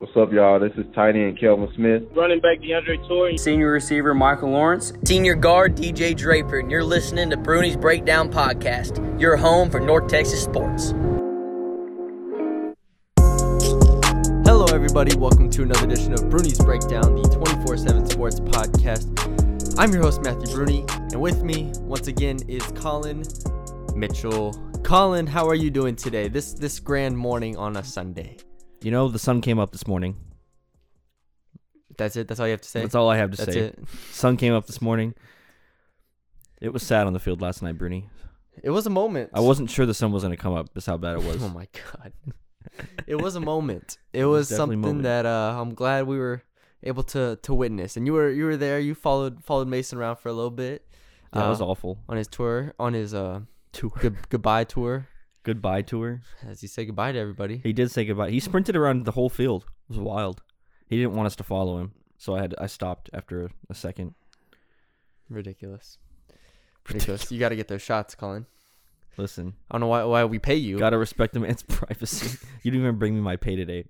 What's up, y'all? This is Tiny and Kelvin Smith. Running back DeAndre Torrey. Senior receiver Michael Lawrence. Senior guard DJ Draper, and you're listening to Bruni's Breakdown Podcast, your home for North Texas sports. Hello, everybody. Welcome to another edition of Bruni's Breakdown, the 24 7 sports podcast. I'm your host, Matthew Bruni, and with me, once again, is Colin Mitchell. Colin, how are you doing today? This this grand morning on a Sunday. You know, the sun came up this morning. That's it. That's all you have to say. That's all I have to That's say. it. Sun came up this morning. It was sad on the field last night, Bruni. It was a moment. I wasn't sure the sun was going to come up. That's how bad it was. Oh my god. it was a moment. It was was, something moment. that uh, I'm glad we were able to to witness. And you were you were there. You followed followed Mason around for a little bit. That was uh, awful. on his tour, on his uh Tour. good, goodbye tour, Goodbye tour. as he said goodbye to everybody. He did say goodbye. He sprinted around the whole field. It was wild. He didn't want us to follow him, so I had I stopped after a, second. Ridiculous. Ridiculous. you got to get those shots, Colin. Listen, I don't know why why we pay you. gotta respect the man's privacy. you didn't even bring me my pay today.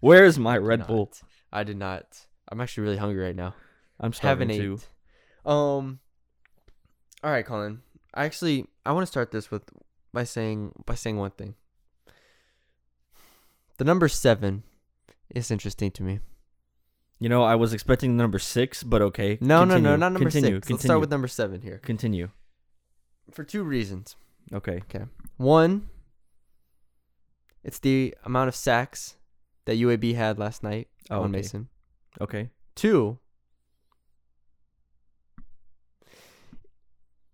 Where's my I did Red Bull? I did not. I'm actually really hungry right now. I'm starving too. Um. All right, Colin. I actually I want to start this with by saying by saying one thing. The number seven is interesting to me. You know, I was expecting the number six, but okay. No, no, no, not number continue, six. Continue. Let's start with number seven here continue. for two reasons. Okay. Okay. One, it's the amount of sacks that UAB had last night Oh, on okay. Mason. Okay. Two,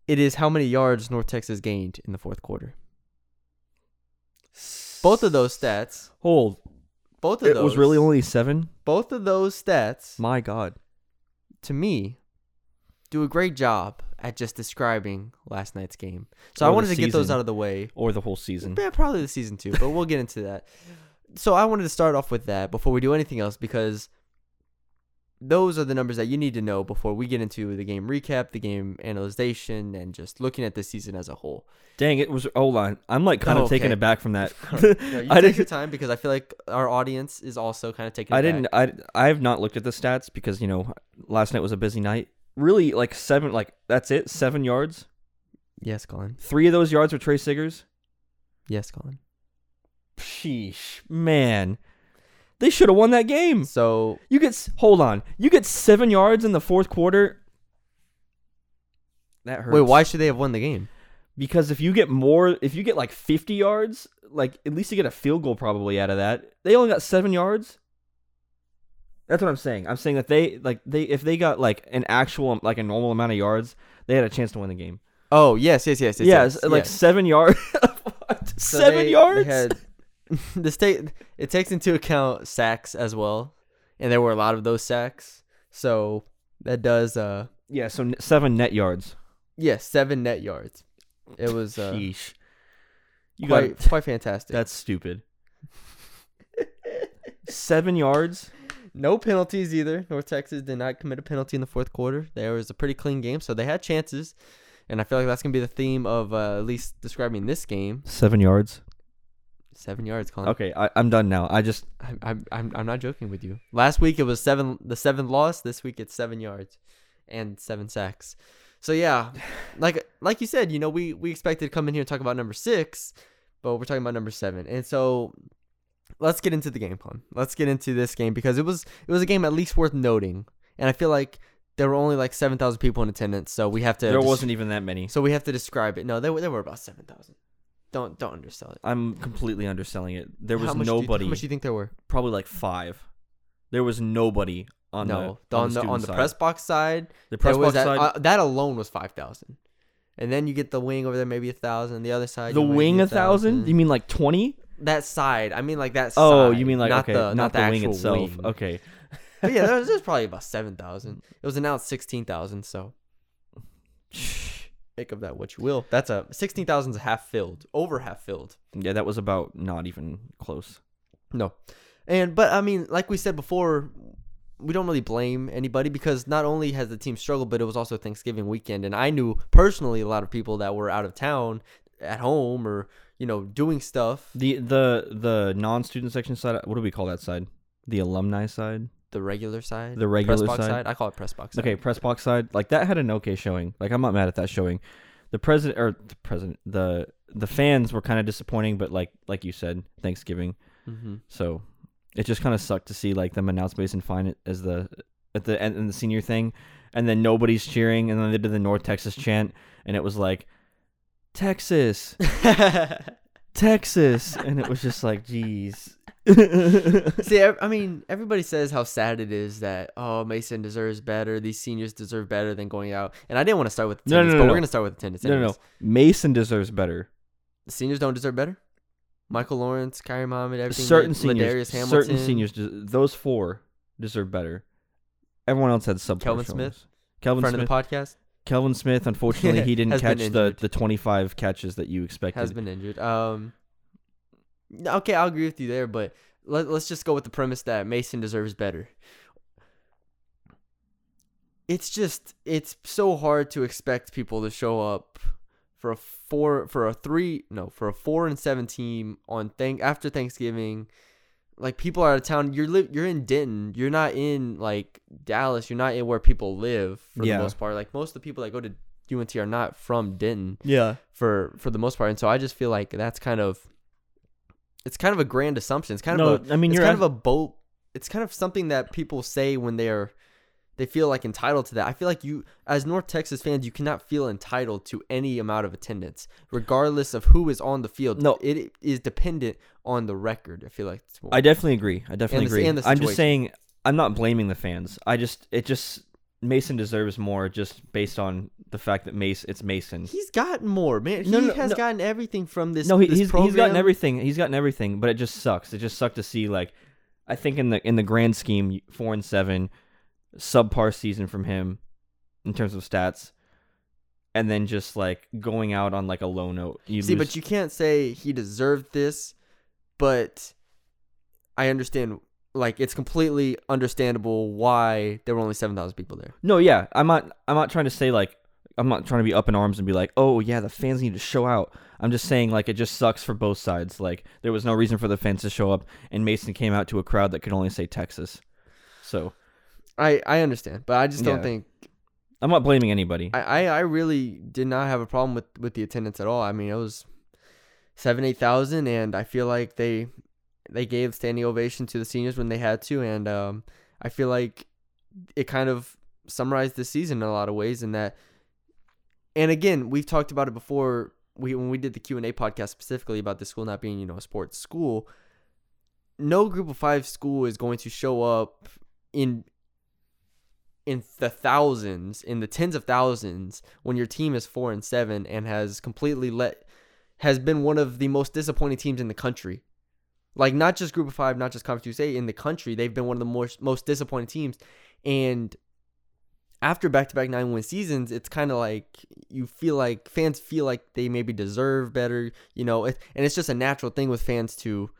it is how many yards North Texas gained in the fourth quarter. Both of those stats, Hold. both of It those, was really only seven. both of those stats My God. to me do a great job at just describing last night's game. So Or I the wanted to get those season. out of the way. Or the whole season. Yeah, probably the season two, but we'll get into that. So I wanted to start off with that before we do anything else because those are the numbers that you need to know before we get into the game recap, the game analyzation, and just looking at the season as a whole. Dang, it was. Hold on. I'm like kind Oh, of taken okay. aback from that. No, you I take your time because I feel like our audience is also kind of taking. I didn't. I I have not looked at the stats because you know last night was a busy night. Really, like seven. Like that's it. Seven yards. Yes, Colin. Three of those yards were Trey Siggers. Yes, Colin. Sheesh, man. They should have won that game. So You get. Hold on. You get seven yards in the fourth quarter. That hurts. wait, why should they have won the game? Because if you get more, if you get like 50 yards, like at least you get a field goal probably out of that. They only got seven yards. That's what I'm saying. I'm saying that they like they if they got like an actual um, like a normal amount of yards, they had a chance to win the game. Oh yes, yes, yes, yes. Yeah, yes, like yes. seven yards. What? So seven they- they yards. had- this take it takes into account sacks as well, and there were a lot of those sacks. So that does uh yeah, so seven net yards. yes seven net yards. It was uh, Sheesh. You quite got quite fantastic. that's stupid. seven yards. no penalties either. North Texas did not commit a penalty in the fourth quarter. There was a pretty clean game, so they had chances, and I feel like that's gonna be the theme of uh, at least describing this game. Seven yards. Seven yards, Colin. Okay, I, I'm done now. I just I'm, I'm I'm I'm not joking with you. Last week it was seven the seven loss. This week it's seven yards and seven sacks. So yeah, like like you said, you know we we expected to come in here and talk about number six, but we're talking about number seven. And so let's get into the game plan. Let's get into this game because it was it was a game at least worth noting. And I feel like there were only like seven thousand people in attendance, so we have to. there wasn't even that many. So we have to describe it. No, there were there were about seven thousand. Don't don't undersell it. I'm completely underselling it. There was How much do you- nobody. how much do you think there were? probably like five. There was nobody on no, the on the, student on the side. press box side. The press There was box that, side. uh, that alone was five thousand, and then you get the wing over there, maybe a thousand. The other side, the you might wing be a thousand? You mean like twenty? that side? I mean like that. Oh, side, you mean like not okay, the not, the, wing actual itself. wing. Okay. But yeah, there's, there's probably about seven thousand. It was announced sixteen thousand, so make of that what you will. That's a sixteen thousand is half filled, over half filled. Yeah, that was about not even close. No. And but I mean, like we said before, we don't really blame anybody because not only has the team struggled, but it was also Thanksgiving weekend, and I knew personally a lot of people that were out of town, at home, or you know doing stuff. The the the non student section side. What do we call that side? the alumni side, The regular side, the regular press box side. side. I call it press box. Side. Okay, press box side, like that had an okay showing. Like I'm not mad at that showing. The president or the president, the the fans were kind of disappointing, but like like you said, Thanksgiving. Mm-hmm. So it just kind of sucked to see like them announce Mason Fine as the at the end in the senior thing, and then nobody's cheering, and then they did the North Texas chant, and it was like Texas, Texas, and it was just like, geez. See, I mean, everybody says how sad it is that oh Mason deserves better. These seniors deserve better than going out. And I didn't want to start with No, no, no, but no. we're gonna start with attendance. no, no, no. Mason deserves better. The seniors don't deserve better. Michael Lawrence, Khairi Muhammad, everything. certain La- seniors, Ladarius Hamilton, certain seniors, those four deserve better. Everyone else had subpar Kelvin. Smith, Kelvin friend Smith, of the podcast, Kelvin Smith. Unfortunately, he didn't catch the the 25 catches that you expected. has been injured. Um, okay, I'll agree with you there, but let, let's just go with the premise that Mason deserves better. It's just it's so hard to expect people to show up for a four for a three no for a four and seven team on thank after Thanksgiving. Like people are out of town. You're li- you're in Denton. You're not in like Dallas. You're not in where people live for Yeah. the most part. Like most of the people that go to UNT are not from Denton yeah, for for the most part. And so I just feel like that's kind of it's kind of a grand assumption. It's kind no, of a I mean it's you're kind of a boat. It's kind of something that people say when they're they feel like entitled to that. I feel like you as North Texas fans, you cannot feel entitled to any amount of attendance, regardless of who is on the field. No. it is dependent on the record. I feel like. I definitely agree. I definitely the- agree. and the I'm just saying I'm not blaming the fans. I just it just Mason deserves more just based on the fact that Mace it's Mason. He's gotten more, man. He No, no, has no. gotten everything from this. no, he, this he's he's gotten everything. He's gotten everything, but it just sucks. It just sucked to see like I think in the in the grand scheme, four and seven, subpar season from him in terms of stats, and then just like going out on like a low note. You See, lose- but you can't say he deserved this, but I understand. Like, it's completely understandable why there were only seven thousand people there. No, yeah, I'm not. I'm not trying to say like I'm not trying to be up in arms and be like, oh yeah, the fans need to show out. I'm just saying like it just sucks for both sides. Like there was no reason for the fans to show up, and Mason came out to a crowd that could only say Texas. So I I understand, but I just don't Yeah. think I'm not blaming anybody. I, I I really did not have a problem with with the attendance at all. I mean, it was seven eight thousand, and I feel like they they gave standing ovation to the seniors when they had to, and um, I feel like it kind of summarized the season in a lot of ways. In that, and again, we've talked about it before. We when we did the Q and A podcast specifically about the school not being you know a sports school. No group of five school is going to show up in in the thousands, in the tens of thousands, when your team is four and seven and has completely let has been one of the most disappointing teams in the country. Like not just Group of Five, not just Conference USA, in the country, they've been one of the most most disappointing teams. And after back to back nine win seasons, it's kind of like you feel like fans feel like they maybe deserve better, you know, it, and it's just a natural thing with fans to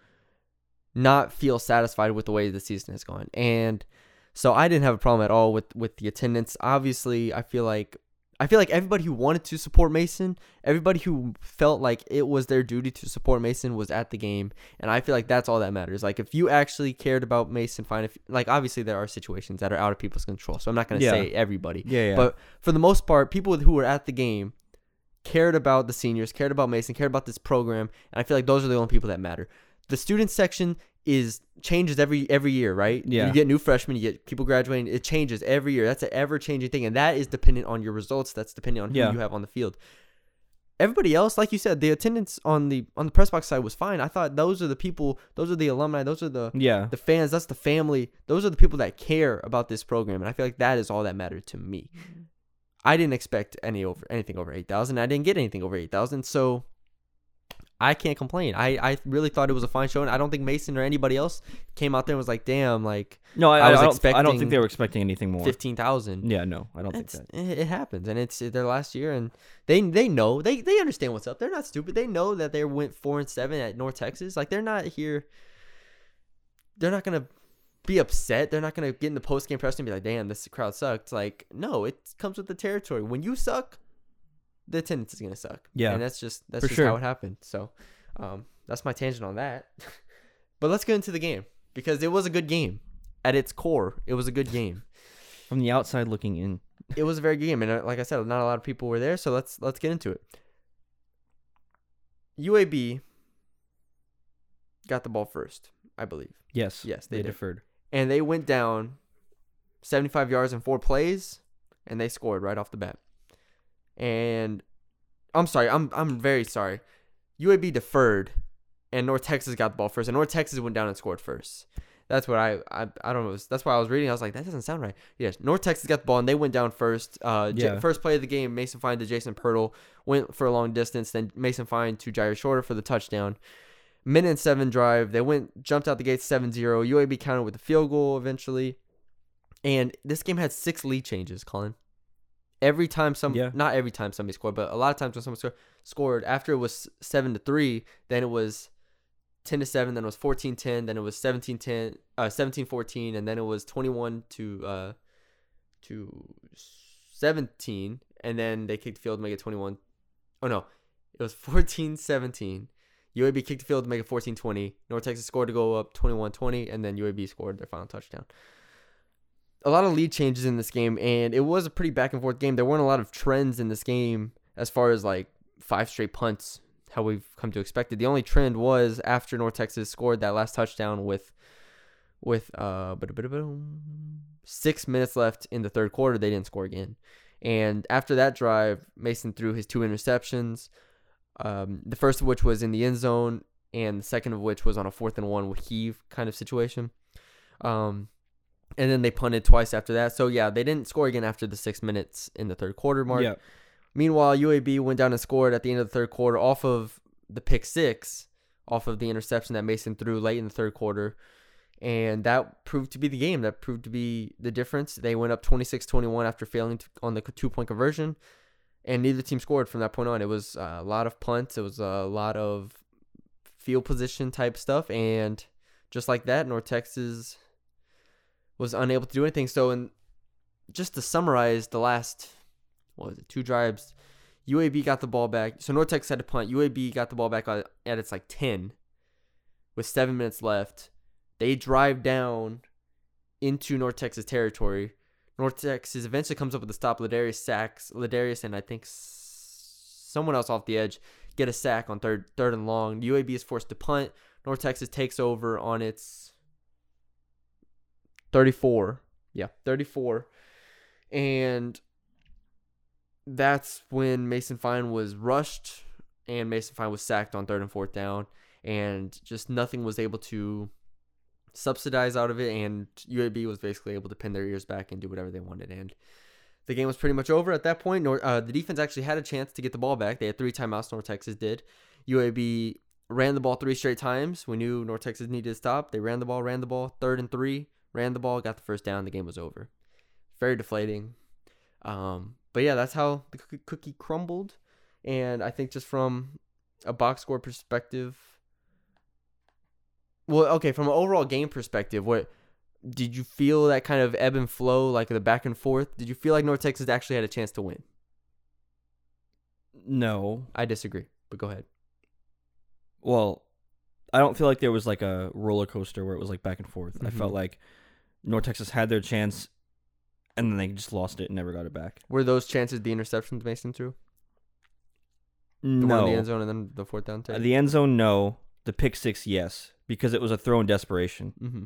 not feel satisfied with the way the season has gone. And so I didn't have a problem at all with with the attendance. Obviously, I feel like I feel like everybody who wanted to support Mason, everybody who felt like it was their duty to support Mason was at the game, and I feel like that's all that matters. Like if you actually cared about Mason, fine. If like obviously there are situations that are out of people's control, so I'm not gonna Yeah. say everybody, yeah, yeah. but for the most part, people who were at the game cared about the seniors, cared about Mason, cared about this program, and I feel like those are the only people that matter. The student section is changes every every year, right? Yeah. You get new freshmen, you get people graduating. It changes every year. That's an ever changing thing, and that is dependent on your results. That's dependent on who Yeah. you have on the field. Everybody else, like you said, the attendance on the on the press box side was fine. I thought those are the people, those are the alumni, those are the yeah, the fans, that's the family. Those are the people that care about this program, and I feel like that is all that mattered to me. Mm-hmm. I didn't expect any over anything over eight thousand. I didn't get anything over eight thousand, so I can't complain. I, I really thought it was a fine show, and I don't think Mason or anybody else came out there and was like, "Damn, like no, I, I I, was don't, I don't think they were expecting anything more. fifteen thousand. Yeah, no, I don't think It's, that. it, it happens, and it's their last year, and they they know they they understand what's up. They're not stupid. They know that they went four and seven at North Texas. Like they're not here. They're not gonna be upset. They're not gonna get in the post game press and be like, "Damn, this crowd sucked." Like no, it comes with the territory. When you suck, the attendance is gonna suck. Yeah, and that's just that's just sure. how it happened. So, um, that's my tangent on that. but let's get into the game. because it was a good game. At its core, it was a good game. From the outside looking in. It was a very good game, and uh, like I said, not a lot of people were there. So let's let's get into it. UAB got the ball first, I believe, Yes. Yes, they they deferred. and they went down 75 yards in four plays, and they scored right off the bat. And I'm sorry, I'm I'm very sorry. UAB deferred, and North Texas got the ball first, and North Texas went down and scored first. That's what I I, I don't know. That's why I was reading. I was like, that doesn't sound right. Yes, North Texas got the ball and they went down first. Uh, J- Yeah. first play of the game, Mason Fine to Jason Pirtle went for a long distance. Then Mason Fine to Jyaire Shorter for the touchdown. Minute and seven drive. They went jumped out the gate 7-0. UAB countered with a field goal eventually. And this game had six lead changes, Colin. Every time some Yeah. not every time somebody scored, but a lot of times when someone scored, scored after it was seven to three, then it was 10 to 7 then it was 14-10 then it was 17-10 uh 17-14 and then it was 21 to uh to 17 and then they kicked the field to make it 21 oh no it was 14-17 UAB kicked the field to make it 14-20 North Texas scored to go up 21-20 and then UAB scored their final touchdown a lot of lead changes in this game and it was a pretty back and forth game there weren't a lot of trends in this game as far as like five straight punts how we've come to expect it. The only trend was after North Texas scored that last touchdown with with uh six minutes left in the third quarter, they didn't score again. And after that drive, Mason threw his two interceptions. Um, the first of which was in the end zone, and the second of which was on a fourth and one with heave kind of situation. Um, and then they punted twice after that. So yeah, they didn't score again after the six minutes in the third quarter mark. Yeah. Meanwhile, UAB went down and scored at the end of the third quarter off of the pick six, off of the interception that Mason threw late in the third quarter. And that proved to be the game. That proved to be the difference. They went up 26 21 after failing to, on the two point conversion. And neither team scored from that point on. It was a lot of punts, it was a lot of field position type stuff. And just like that, North Texas was unable to do anything. So, in, just to summarize the last what was it, two drives. UAB got the ball back. So North Texas had to punt. UAB got the ball back at its like 10 with seven minutes left. They drive down into North Texas territory. North Texas eventually comes up with a stop. Ladarius sacks. Ladarius and I think someone else off the edge get a sack on third third and long. UAB is forced to punt. North Texas takes over on its 34. Yeah, 34. And that's when Mason Fine was rushed and Mason Fine was sacked on third and fourth down and just nothing was able to subsidize out of it and UAB was basically able to pin their ears back and do whatever they wanted and the game was pretty much over at that point. Nor, uh, the defense actually had a chance to get the ball back. They had three timeouts. North Texas did. UAB ran the ball three straight times. We knew North Texas needed to stop. They ran the ball, ran the ball, third and three, ran the ball, got the first down. The game was over. Very deflating. Um, but yeah, that's how the cookie, crumbled. And I think just from a box score perspective, well, okay, from an overall game perspective, what did you feel that kind of ebb and flow, like the back and forth? Did you feel like North Texas actually had a chance to win? No. I disagree, but go ahead. Well, I don't feel like there was like a roller coaster where it was like back and forth. I felt Mhm. like North Texas had their chance and then they just lost it and never got it back. Were those chances the interceptions Mason threw? The one in the No. end zone and then the fourth down Uh, the end zone, no. The pick six, yes, because it was a throw in desperation. mm-hmm.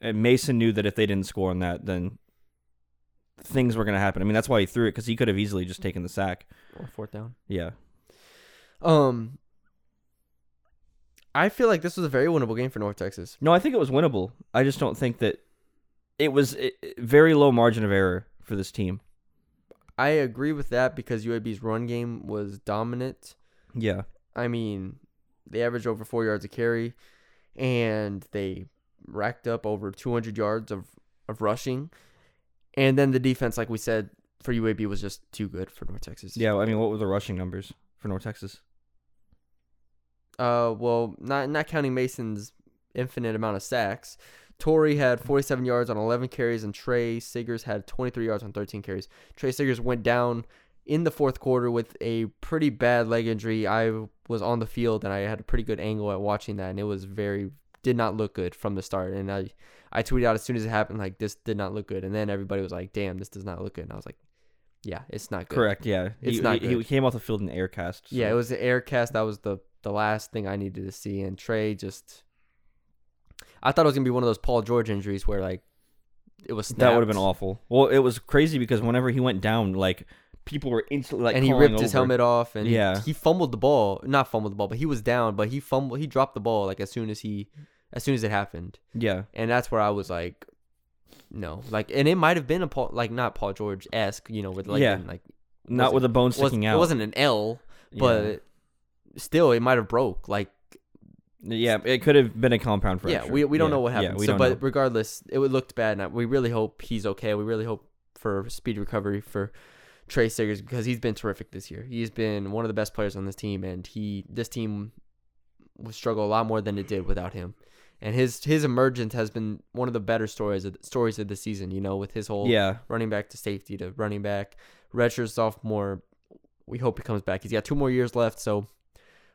And Mason knew that if they didn't score on that, then things were going to happen. I mean, that's why he threw it because he could have easily just taken the sack. Or fourth down. Yeah. Um, I feel like this was a very winnable game for North Texas. No, I think it was winnable. I just don't think that it was a very low margin of error for this team. I agree with that because UAB's run game was dominant. Yeah. I mean, they averaged over four yards a carry, and they racked up over 200 yards of, of rushing. And then the defense, like we said, for UAB was just too good for North Texas. Yeah. I mean, what were the rushing numbers for North Texas? Uh, well, not not counting Mason's infinite amount of sacks. Torrey had 47 yards on 11 carries, and Trey Siggers had 23 yards on 13 carries. Trey Siggers went down in the fourth quarter with a pretty bad leg injury. I was on the field and I had a pretty good angle at watching that, and it was very did not look good from the start. And I, I tweeted out as soon as it happened, like this did not look good. And then everybody was like, "Damn, this does not look good." And I was like, "Yeah, it's not good." Correct. Yeah. It's he, not he, he came off the field in air cast. Yeah, it was an air cast. That was the the last thing I needed to see. And Trey just, I thought it was gonna be one of those Paul George injuries where like it was That would have been awful. Well, it was crazy because whenever he went down, like people were instantly like, and he ripped his helmet off, and Yeah. he, fumbled the ball. Not fumbled the ball, but he was down. But he fumbled. He dropped the ball like as soon as he, as soon as it happened. Yeah, and that's where I was like, no, like, and it might have been a Paul, like not Paul George esque, you know, with like, Yeah. like not with a bone sticking out. it wasn't an L, Yeah. but still, it might have broke. Like, Yeah, it could have been a compound fracture. yeah, we we don't Yeah, know what yeah, happened. we so, don't but know. regardless, it looked bad, and we really hope he's okay. We really hope for speed recovery for Trey Siggers because he's been terrific this year. He's been one of the best players on this team, and he this team would struggle a lot more than it did without him. And his his emergence has been one of the better stories of stories of the season. You know, with his whole yeah, running back to safety to running back, redshirt sophomore. We hope he comes back. He's got two more years left, so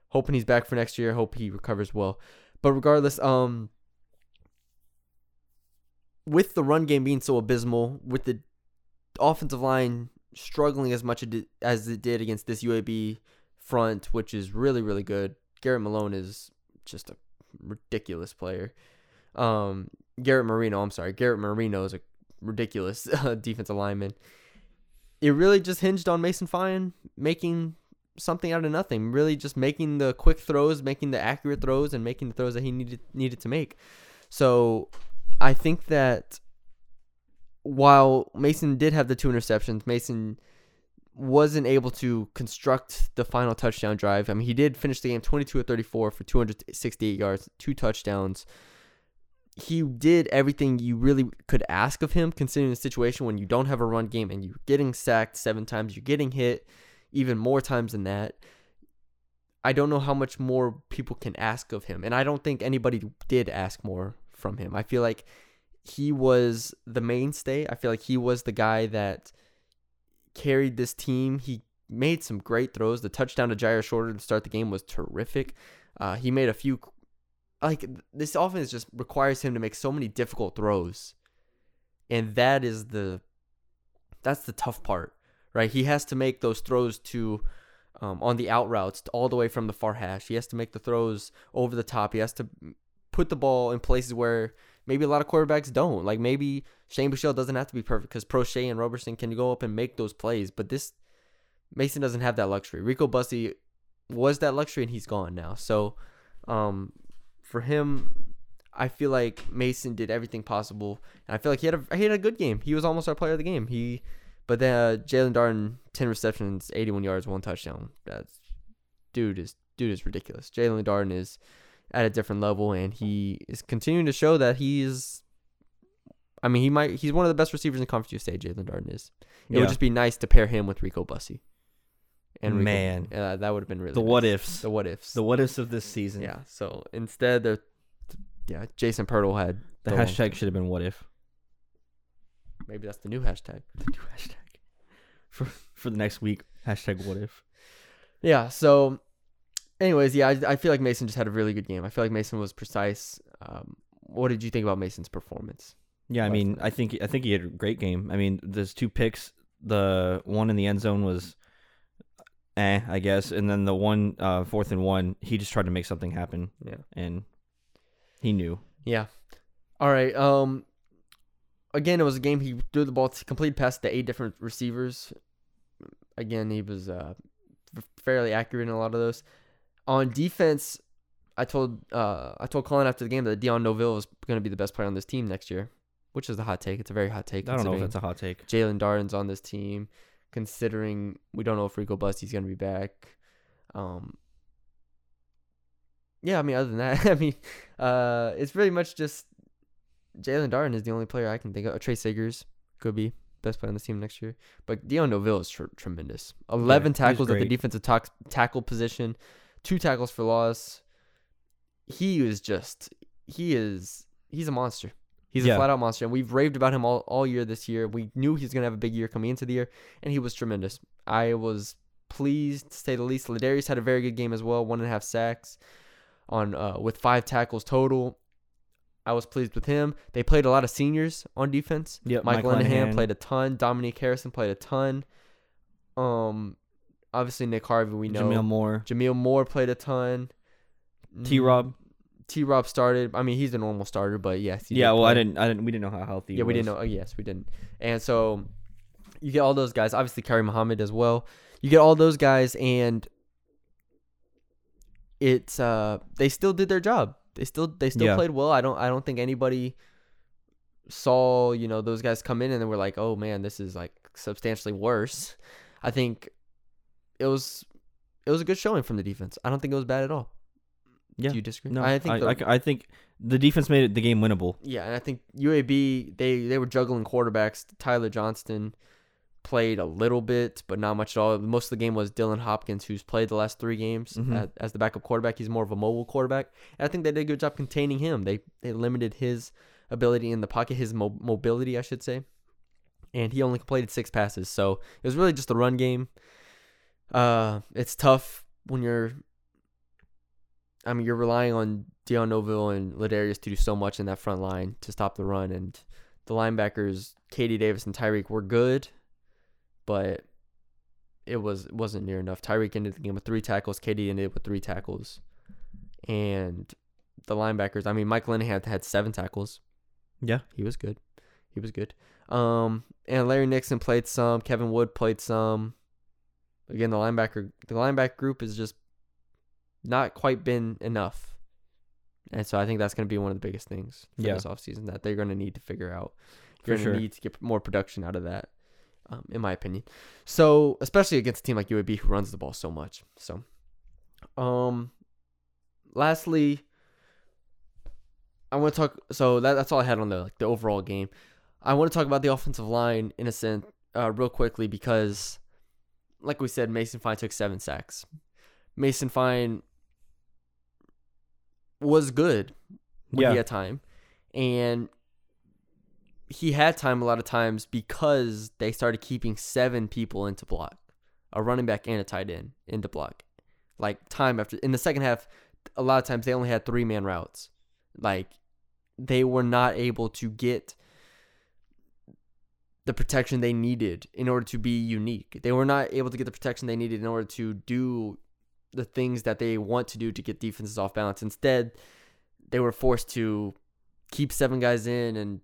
hoping he's back for next year. Hope he recovers well. But regardless, um, with the run game being so abysmal, with the offensive line struggling as much as it did against this UAB front, which is really really good. Garrett Malone is just a ridiculous player. Um, Garrett Marino, I'm sorry, Garrett Marino is a ridiculous uh, defensive lineman. It really just hinged on Mason Fine making something out of nothing. Really, just making the quick throws, making the accurate throws, and making the throws that he needed needed to make. So, I think that while Mason did have the two interceptions, Mason wasn't able to construct the final touchdown drive. I mean, he did finish the game 22 of 34 for 268 yards, two touchdowns. He did everything you really could ask of him, considering the situation when you don't have a run game and you're getting sacked seven times, you're getting hit even more times than that. I don't know how much more people can ask of him. And I don't think anybody did ask more from him. I feel like he was the mainstay. I feel like he was the guy that carried this team. He made some great throws. The touchdown to Jyaire Shorter to start the game was terrific. Uh, he made a few, like this offense just requires him to make so many difficult throws, and that is the, that's the tough part, right? He has to make those throws to, um, on the out routes all the way from the far hash. He has to make the throws over the top. He has to put the ball in places where maybe a lot of quarterbacks don't. Like maybe Shane Buechele doesn't have to be perfect because Proche and Robertson can go up and make those plays, but this Mason doesn't have that luxury. Rico Bussey was that luxury and he's gone now. So um, for him, I feel like Mason did everything possible, and I feel like he had a he had a good game. He was almost our player of the game. He, but then uh, Jaelon Darden, ten receptions, eighty one yards, one touchdown. That's dude is dude is ridiculous. Jaelon Darden is at a different level, and he is continuing to show that he is. I mean, he might. He's one of the best receivers in Conference USA. Jaelon Darden is. It Yeah. would just be nice to pair him with Rico Bussey. Rico- Man. uh, that would have been really the nice. what ifs, The what ifs. the what ifs of this season. yeah. So instead, they're yeah. Jason Pirtle had the long- hashtag should have been what if. Maybe that's the new hashtag. The new hashtag for for the next week. Hashtag what if. Yeah. So, anyways, yeah, I, I feel like Mason just had a really good game. I feel like Mason was precise. Um, what did you think about Mason's performance? Yeah, I mean. I think I think he had a great game. I mean, there's two picks. The one in the end zone was, eh, I guess, and then the one uh, fourth and one, he just tried to make something happen, Yeah. and he knew. Yeah. All right. Um. Again, it was a game he threw the ball to complete pass to eight different receivers. Again, he was uh fairly accurate in a lot of those. On defense, I told uh I told Colin after the game that Dion Novil is going to be the best player on this team next year, which is a hot take. It's a very hot take. I don't know if that's a hot take. Jaelon Darden's on this team, considering we don't know if Rico Bussey's gonna be back. Um, yeah, I mean, other than that, I mean, uh, it's pretty much just Jaelon Darden is the only player I can think of. Trey Siggers could be best player on the team next year, but Dion Novil is tr- tremendous. Eleven he's tackles at the defensive tack tackle position, two tackles for loss. He is just he is he's a monster. He's a flat out monster, and we've raved about him all, all year this year. We knew he was gonna have a big year coming into the year, and he was tremendous. I was pleased to say the least. Ladarius had a very good game as well, one and a half sacks on uh, with five tackles total. I was pleased with him. They played a lot of seniors on defense. Yep, Mike, Mike Linehan, Linehan. played a ton. Dominique Harrison played a ton. Um, obviously Nick Harvey we know. Jamil Moore, Jameel Moore played a ton. T. Rob. T. Rob started. I mean, he's a normal starter, but yes. Yeah, well, I didn't, I didn't, we didn't know how healthy. Yeah, he we didn't know. Oh, yes, we didn't. And so you get all those guys. Obviously, Kerry Muhammad as well. You get all those guys, and it's uh they still did their job. They still they still Yeah. played well. I don't I don't think anybody saw you know those guys come in and then were like, oh man, this is like substantially worse. I think it was it was a good showing from the defense. I don't think it was bad at all. Yeah. Do you disagree? No, I think I, the- I, I think the defense made it, the game winnable. yeah, and I think UAB they they were juggling quarterbacks. Tyler Johnston played a little bit, but not much at all. Most of the game was Dylan Hopkins, who's played the last three games Mhm. as, as the backup quarterback. He's more of a mobile quarterback. And I think they did a good job containing him. They they limited his ability in the pocket, his mo- mobility, I should say, and he only completed six passes. So it was really just a run game. Uh, it's tough when you're. I mean, you're relying on Dion Novil and Ladarius to do so much in that front line to stop the run, and the linebackers, KD Davis and Tyreek, were good, but it was it wasn't near enough. Tyreek ended the game with three tackles. KD ended with three tackles, and the linebackers. I mean, Mike Linehan had, had seven tackles. Yeah. He was good. He was good. Um, and Larry Nixon played some. Kevin Wood played some. Again, the linebacker the linebacker group has just not quite been enough. And so I think that's going to be one of the biggest things for Yeah. this offseason that they're going to need to figure out. You're going to sure. need to get more production out of that, um, in my opinion. So, especially against a team like UAB who runs the ball so much. So, um, lastly, I want to talk. So that, that's all I had on the like the overall game. I want to talk about the offensive line in a sense, uh, real quickly because, like we said, Mason Fine took seven sacks. Mason Fine was good when Yeah. he had time, and he had time a lot of times because they started keeping seven people into block, a running back and a tight end into block, like time after in the second half. A lot of times they only had three man routes, like they were not able to get the protection they needed in order to be unique. They were not able to get the protection they needed in order to do the things that they want to do to get defenses off balance. Instead, they were forced to keep seven guys in and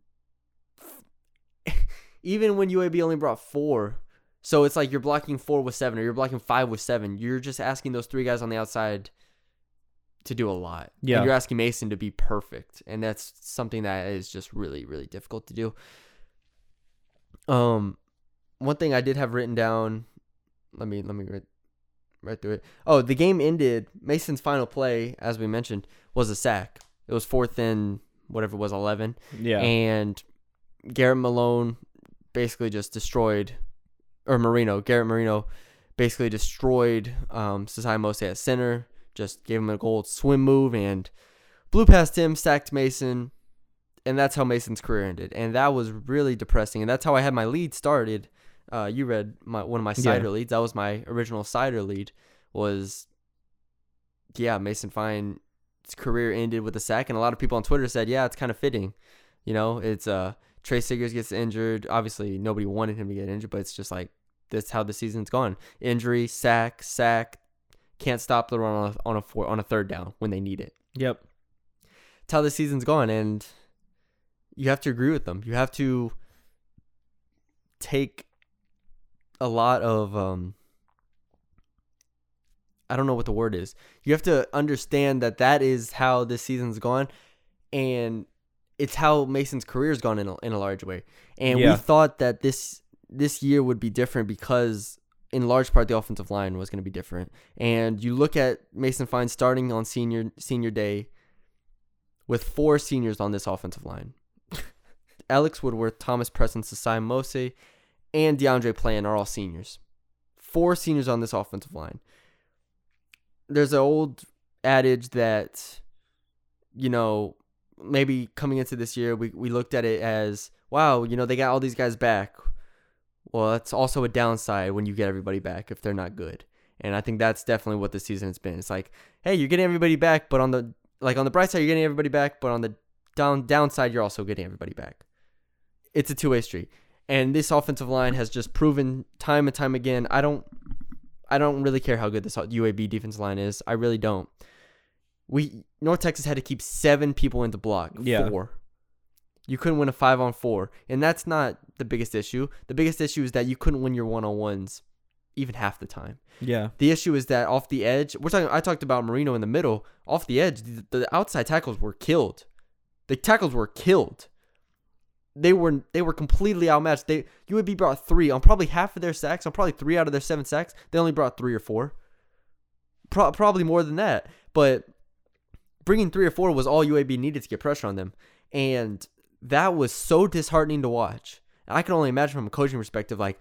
even when UAB only brought four, so it's like you're blocking four with seven or you're blocking five with seven. You're just asking those three guys on the outside to do a lot. And Yeah. you're asking Mason to be perfect. And that's something that is just really, really difficult to do. Um one thing I did have written down, let me let me read right through it. Oh, the game ended. Mason's final play, as we mentioned, was a sack. It was fourth and whatever it was, eleven. Yeah. And Garrett Malone basically just destroyed, or Marino, Garrett Marino basically destroyed um, Sasai Mose at center, just gave him a gold swim move and blew past him, sacked Mason, and that's how Mason's career ended. And that was really depressing. And that's how I had my lead started. Uh, you read my one of my Yeah. cider leads. That was my original cider lead. Was yeah, Mason Fine's career ended with a sack, and a lot of people on Twitter said, yeah, it's kind of fitting. You know, it's uh Trey Siggers gets injured. Obviously, nobody wanted him to get injured, but it's just like that's how the season's gone. Injury, sack, sack, can't stop the run on a, on a four, on a third down when they need it. yep. It's how the season's gone, and you have to agree with them. You have to take a lot of um I don't know what the word is. You have to understand that that is how this season's gone, and it's how Mason's career's gone in a, in a large way. And Yeah. we thought that this this year would be different because, in large part, the offensive line was going to be different. And you look at Mason Fine starting on senior senior day with four seniors on this offensive line. Alex Woodworth, Thomas Preston, Sasai Mose, and DeAndre Plan are all seniors. Four seniors on this offensive line. There's an old adage that, you know, maybe coming into this year, we, we looked at it as, wow, you know, they got all these guys back. Well, that's also a downside when you get everybody back if they're not good. And I think that's definitely what the season has been. It's like, hey, you're getting everybody back, but on the like on the bright side, you're getting everybody back, but on the down downside, you're also getting everybody back. It's a two way street, and this offensive line has just proven time and time again. I don't, I don't really care how good this UAB defense line is. I really don't. We North Texas had to keep seven people in the block. Yeah. Four. You couldn't win a five on four, and that's not the biggest issue. The biggest issue is that you couldn't win your one on ones, even half the time. Yeah. The issue is that off the edge, we're talking. I talked about Marino in the middle. Off the edge, the, the outside tackles were killed. The tackles were killed. They were they were completely outmatched. They you would be brought three on probably half of their sacks. On probably three out of their seven sacks, they only brought three or four. Pro- probably more than that, but bringing three or four was all UAB needed to get pressure on them, and that was so disheartening to watch. And I can only imagine from a coaching perspective, like,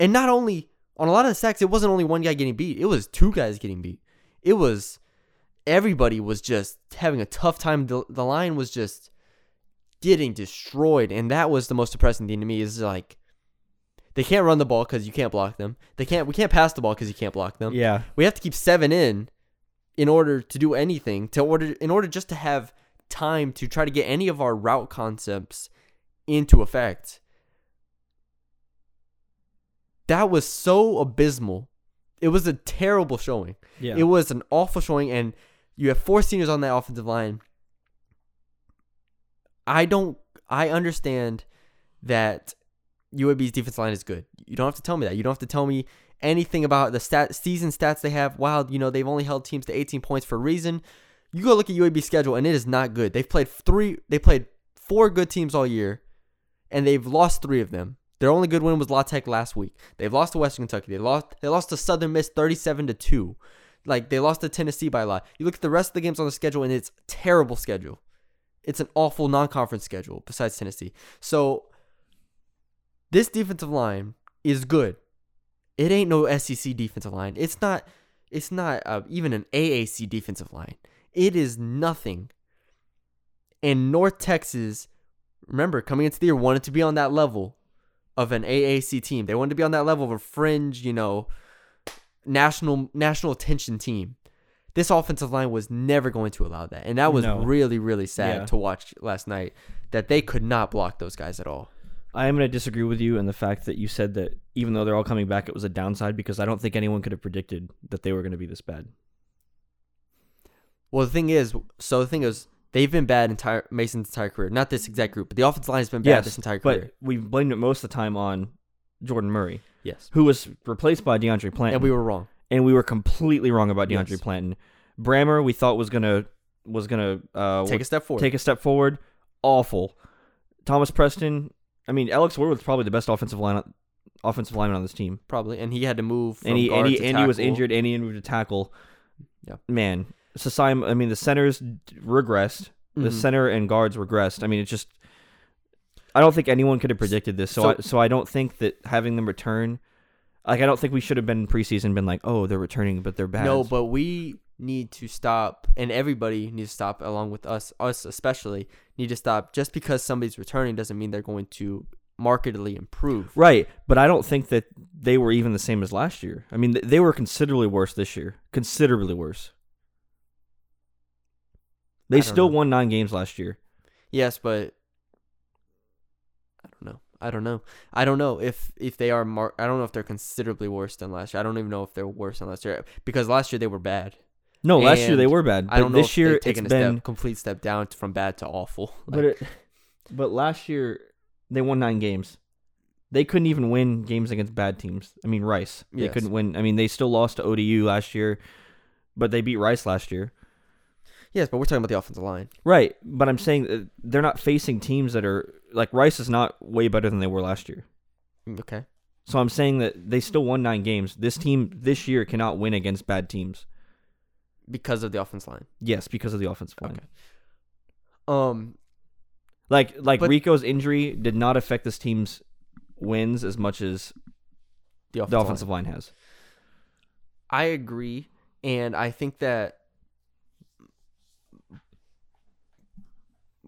and not only on a lot of the sacks, it wasn't only one guy getting beat; it was two guys getting beat. It was everybody was just having a tough time. The, the line was just getting destroyed, and that was the most depressing thing to me. Is like they can't run the ball because you can't block them. They can't. We can't pass the ball because you can't block them. Yeah. We have to keep seven in in order to do anything. To order in order just to have time to try to get any of our route concepts into effect. That was so abysmal. It was a terrible showing. Yeah. It was an awful showing, and you have four seniors on that offensive line. I don't. I understand that UAB's defense line is good. You don't have to tell me that. You don't have to tell me anything about the stat season stats they have. Wow, you know they've only held teams to 18 points for a reason. You go look at UAB's schedule, and it is not good. They've played three. They played four good teams all year, and they've lost three of them. Their only good win was La Tech last week. They've lost to Western Kentucky. They lost. They lost to Southern Miss 37 to two. Like they lost to Tennessee by a lot. You look at the rest of the games on the schedule, and it's terrible schedule. It's an awful non-conference schedule besides Tennessee. So this defensive line is good. It ain't no SEC defensive line. It's not. It's not uh, even an AAC defensive line. It is nothing. And North Texas, remember, coming into the year, wanted to be on that level of an AAC team. They wanted to be on that level of a fringe, you know, national national attention team. This offensive line was never going to allow that, and that was No. really really sad Yeah. to watch last night. That they could not block those guys at all. I am going to disagree with you in the fact that you said that even though they're all coming back, it was a downside because I don't think anyone could have predicted that they were going to be this bad. Well, the thing is, so the thing is, they've been bad entire Mason's entire career. Not this exact group, but the offensive line has been bad this entire career. but we blamed it most of the time on Jordan Murray, yes, who was replaced by DeAndre Planton. and we were wrong. and we were completely wrong about DeAndre Yes. Planton. Brammer, we thought was gonna was gonna uh, Take a step forward. take a step forward. Awful. Thomas Preston. I mean, Alex Ward was probably the best offensive line offensive lineman on this team, probably, and he had to move. From and he and he, to and he was injured, and he moved to tackle. Yeah. man. Society, I mean, the centers regressed. The Mhm. center and guards regressed. I mean, it's just. I don't think anyone could have predicted this. So, So- I, so I don't think that having them return, like, I don't think we should have been preseason been like, oh, they're returning, but they're bad. No, but we need to stop, and everybody needs to stop, along with us, us especially, need to stop. Just because somebody's returning doesn't mean they're going to markedly improve. Right, but I don't think that they were even the same as last year. I mean, they were considerably worse this year. Considerably worse. They still know. won nine games last year. Yes, but I don't know. I don't know. I don't know if if they are mar- I don't know if they're considerably worse than last year. I don't even know if they're worse than last year because last year they were bad. No, last year they were bad. I don't know this year they've it's a been. step, complete step down from bad to awful. but it, but last year they won nine games. They couldn't even win games against bad teams. I mean Rice. They Yes. couldn't win. I mean they still lost to ODU last year, but they beat Rice last year. yes, but we're talking about the offensive line. Right, but I'm saying that they're not facing teams that are like Rice is not way better than they were last year. Mm, Okay. So I'm saying that they still won nine games. This team this year cannot win against bad teams. Because of the offensive line. Yes, because of the offensive line. Okay. Um Like like But- Rico's injury did not affect this team's wins as much as the offensive, the line. line has. I agree, and I think that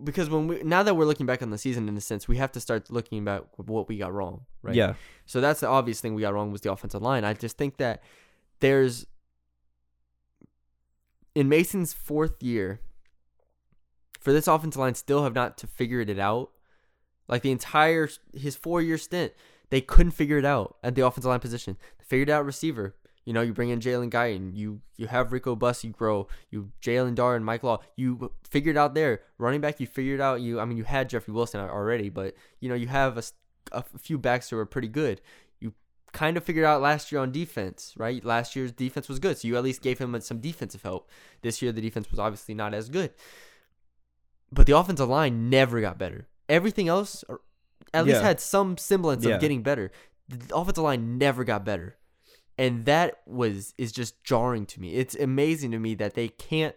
because when we now that we're looking back on the season in a sense, we have to start looking about what we got wrong, right? Yeah. So that's the obvious thing we got wrong was the offensive line. I just think that there's in Mason's fourth year, for this offensive line still have not to figured it out. Like the entire his four year stint, they couldn't figure it out at the offensive line position. They figured out receiver. You know, you bring in Jalen Guyton, you you have Rico Bus, you grow, you Jaelon Darden, Mike Law, you figured out there. Running back, you figured out you. I mean, you had Jeffrey Wilson already, but you know you have a, a few backs who are pretty good. Kind of figured out last year on defense, right? Last year's defense was good, so you at least gave him some defensive help. This year, the defense was obviously not as good, but the offensive line never got better. Everything else, at least Yeah. had some semblance Yeah. of getting better. The offensive line never got better and that was is just jarring to me. It's amazing to me that they can't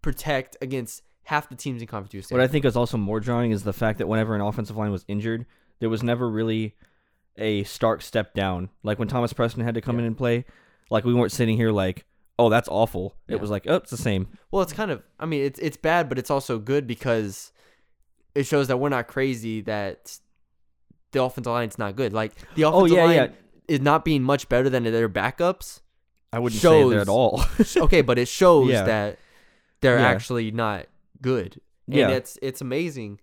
protect against half the teams in Conference. What I think is also more jarring is the fact that whenever an offensive line was injured, there was never really a stark step down. Like when Thomas Preston had to come in and play, like we weren't sitting here like, "Oh, that's awful." It Yeah. was like, "Oh, it's the same." well, it's kind of. I mean, it's it's bad, but it's also good because it shows that we're not crazy that the offensive line's not good. Like the Oh, offensive yeah, line yeah. is not being much better than their backups. I wouldn't say that at all. okay, but it shows Yeah. that they're Yeah. actually not good. And Yeah. it's it's amazing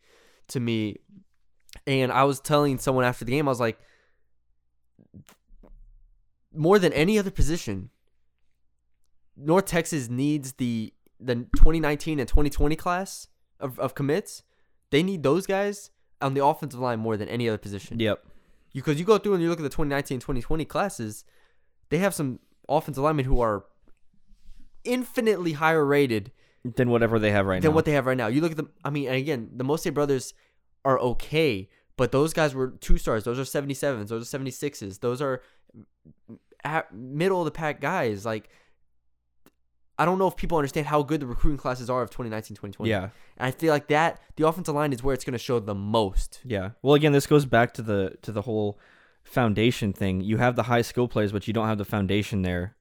to me. And I was telling someone after the game, I was like, more than any other position, North Texas needs the the 2019 and 2020 class of, of commits. They need those guys on the offensive line more than any other position yep. because you go through and you look at the 2019 2020 classes they have some offensive linemen who are infinitely higher rated Than whatever they have right than now. Than what they have right now you look at the i mean and again the Mose brothers are okay but those guys were two stars those are 77s those are 76s those are middle of the pack guys like I don't know if people understand how good the recruiting classes are of 2019 2020. yeah. And I feel like that the offensive line is where it's going to show the most. Yeah. Well, again, this goes back to the to the whole foundation thing. You have the high skill players, but you don't have the foundation there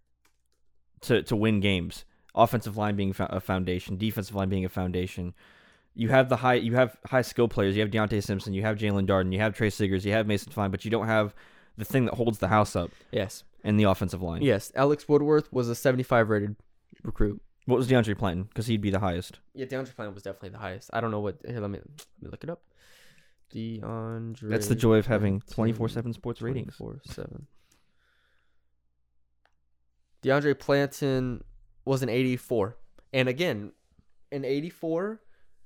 to to win games. Offensive line being a foundation, defensive line being a foundation. You have the high you have high skill players. You have Deontay Simpson, you have Jaelon Darden, you have Trey Siggers, you have Mason Fine, but you don't have the thing that holds the house up Yes. in the offensive line. Yes, Alex Woodworth was a 75 rated recruit. What was DeAndre Planton? Because he'd be the highest. Yeah, DeAndre Planton was definitely the highest. I don't know what. Here, let me let me look it up. DeAndre. That's the joy of having twenty four seven sports ratings. 24/7. DeAndre Planton was an 84, and again, an 84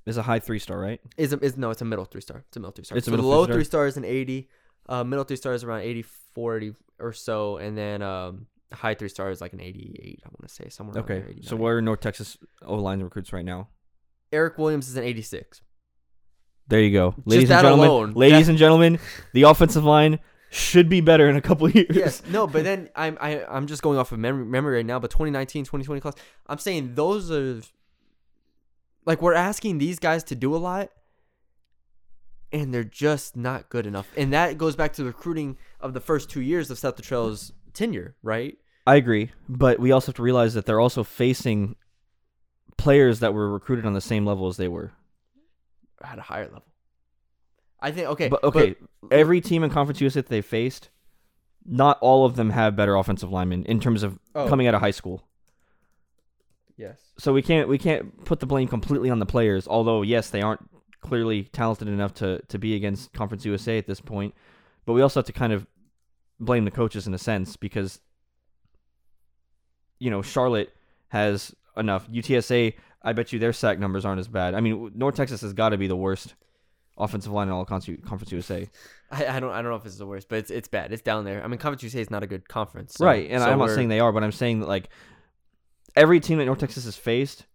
Is a high three star, right? is a, is no, it's a middle three star. It's a middle three star. It's a so the low three star? three star is an 80. Uh, middle three star is around 84, 80 or so, and then um, high three star is like an 88. I want to say somewhere. around Okay. there, So 89. where are North Texas O line recruits right now? Eric Williams is an 86. There you go, ladies and gentlemen. alone, ladies that- and gentlemen, the offensive line should be better in a couple years. yes no but then i'm I, i'm just going off of memory, memory right now but 2019 2020 class i'm saying those are like we're asking these guys to do a lot and they're just not good enough and that goes back to the recruiting of the first two years of Seth Littrell's tenure right I agree, but we also have to realize that they're also facing players that were recruited on the same level as they were. at a higher level i think okay but okay, every team in Conference USA that they faced, not all of them have better offensive linemen in terms of Oh. coming out of high school. yes So we can't we can't put the blame completely on the players. Although yes, they aren't clearly talented enough to to be against Conference USA at this point, but we also have to kind of blame the coaches in a sense because you know Charlotte has enough. UTSA, I bet you their sack numbers aren't as bad. I mean, North Texas has got to be the worst offensive line in all Conference Conference USA. I, I don't i don't know if it's the worst but it's it's bad it's down there i mean conference usa is not a good conference so- right, and so I'm not saying they are, but I'm saying that like every team that North Texas has faced,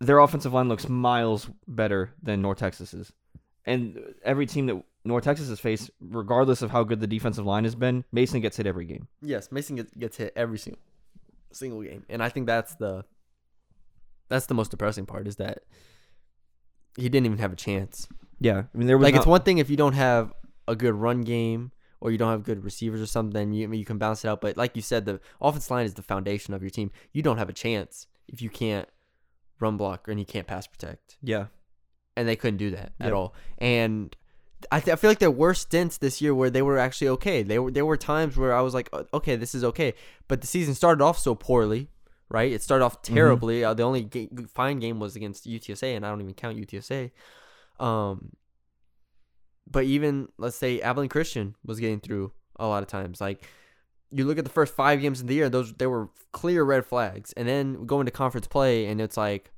their offensive line looks miles better than North Texas's, and every team that North Texas has faced, regardless of how good the defensive line has been, Mason gets hit every game. Yes, Mason gets, gets hit every single single game, and I think that's the that's the most depressing part is that he didn't even have a chance. Yeah, I mean there was Like not- it's one thing if you don't have a good run game or you don't have good receivers or something, you you can bounce it out. But like you said, the offense line is the foundation of your team. You don't have a chance if you can't run block and you can't pass protect, yeah, and they couldn't do that at all. And I, th- I feel like there were stints this year where they were actually okay. They were there were times where I was like, "Uh, okay, this is okay. But the season started off so poorly, right? It started Mm-hmm. off terribly. Uh, the only ga- fine game was against UTSA, and I don't even count UTSA. Um, but even let's say Abilene Christian was getting through a lot of times. Like you look at the first five games of the year; those they were clear red flags, and then we go into conference play, and it's like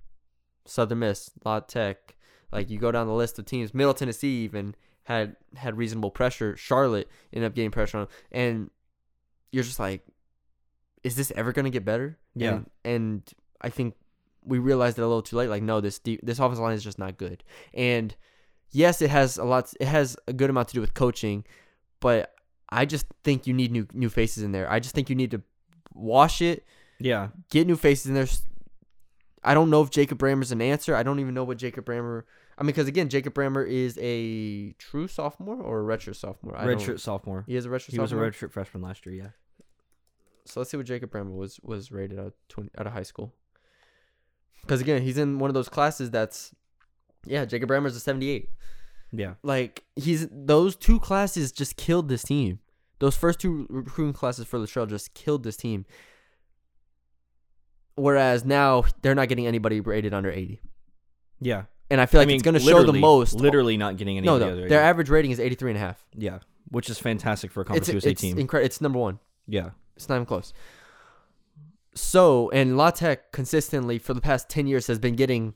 Southern Miss, La Tech. Like you go down the list of teams, Middle Tennessee even had had reasonable pressure. Charlotte ended up getting pressure on, 'em. and you're just like, is this ever gonna get better? Yeah. And, and I think we realized it a little too late. Like, no, this deep, this offensive line is just not good. And yes, it has a lot. It has a good amount to do with coaching, but I just think you need new new faces in there. I just think you need to wash it, Yeah. get new faces in there. I don't know if Jacob Brammer's an answer. I don't even know what Jacob Brammer. I mean, because again, Jacob Brammer is a true sophomore or a redshirt sophomore. I Redshirt sophomore. He is a redshirt He was a sophomore. redshirt freshman last year. Yeah. So let's see what Jacob Brammer was was rated out of 20, out of high school. Because again, he's in one of those classes that's, yeah, Jacob Brammer's a seventy eight. Yeah. Like he's those two classes just killed this team. Those first two recruiting classes for Littrell just killed this team. Whereas now they're not getting anybody rated under eighty, Yeah. and I feel like I mean, it's going to show the most. Literally not getting any. no, of the other their yeah. average rating is eighty three and a half. Yeah, which is fantastic for a It's Conference USA it's team. incredible. It's number one. yeah. It's not even close. So, and La Tech consistently for the past 10 years has been getting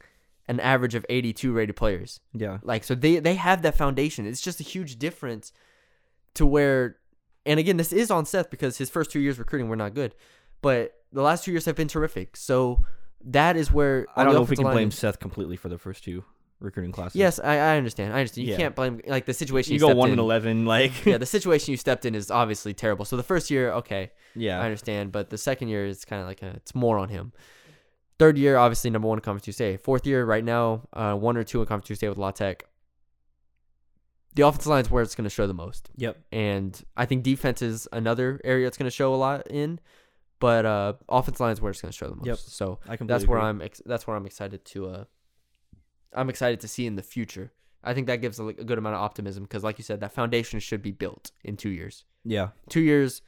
an average of 82 rated players. Yeah. Like, so they, they have that foundation. It's just a huge difference to where, and again, this is on Seth because his first two years recruiting were not good, but the last two years have been terrific. So that is where I don't know if we can line- blame Seth completely for the first two recruiting classes. Yes, I, I understand. I understand. You Yeah. can't blame like the situation You you, go stepped one in. and eleven, like yeah, the situation you stepped in is obviously terrible. So the first year, okay, yeah. I understand, but the second year is kind of like a, it's more on him. Third year, obviously number one in Conference USA. Fourth year, right now, uh, one or two in Conference USA with La Tech. The offensive line is where it's going to show the most, Yep. and I think defense is another area it's going to show a lot in. But uh, offensive line is where it's going to show the most. Yep. So I that's where agree. I'm. Ex- that's where I'm excited to. Uh, I'm excited to see in the future. I think that gives a, a good amount of optimism because, like you said, that foundation should be built in two years. Yeah. Two years,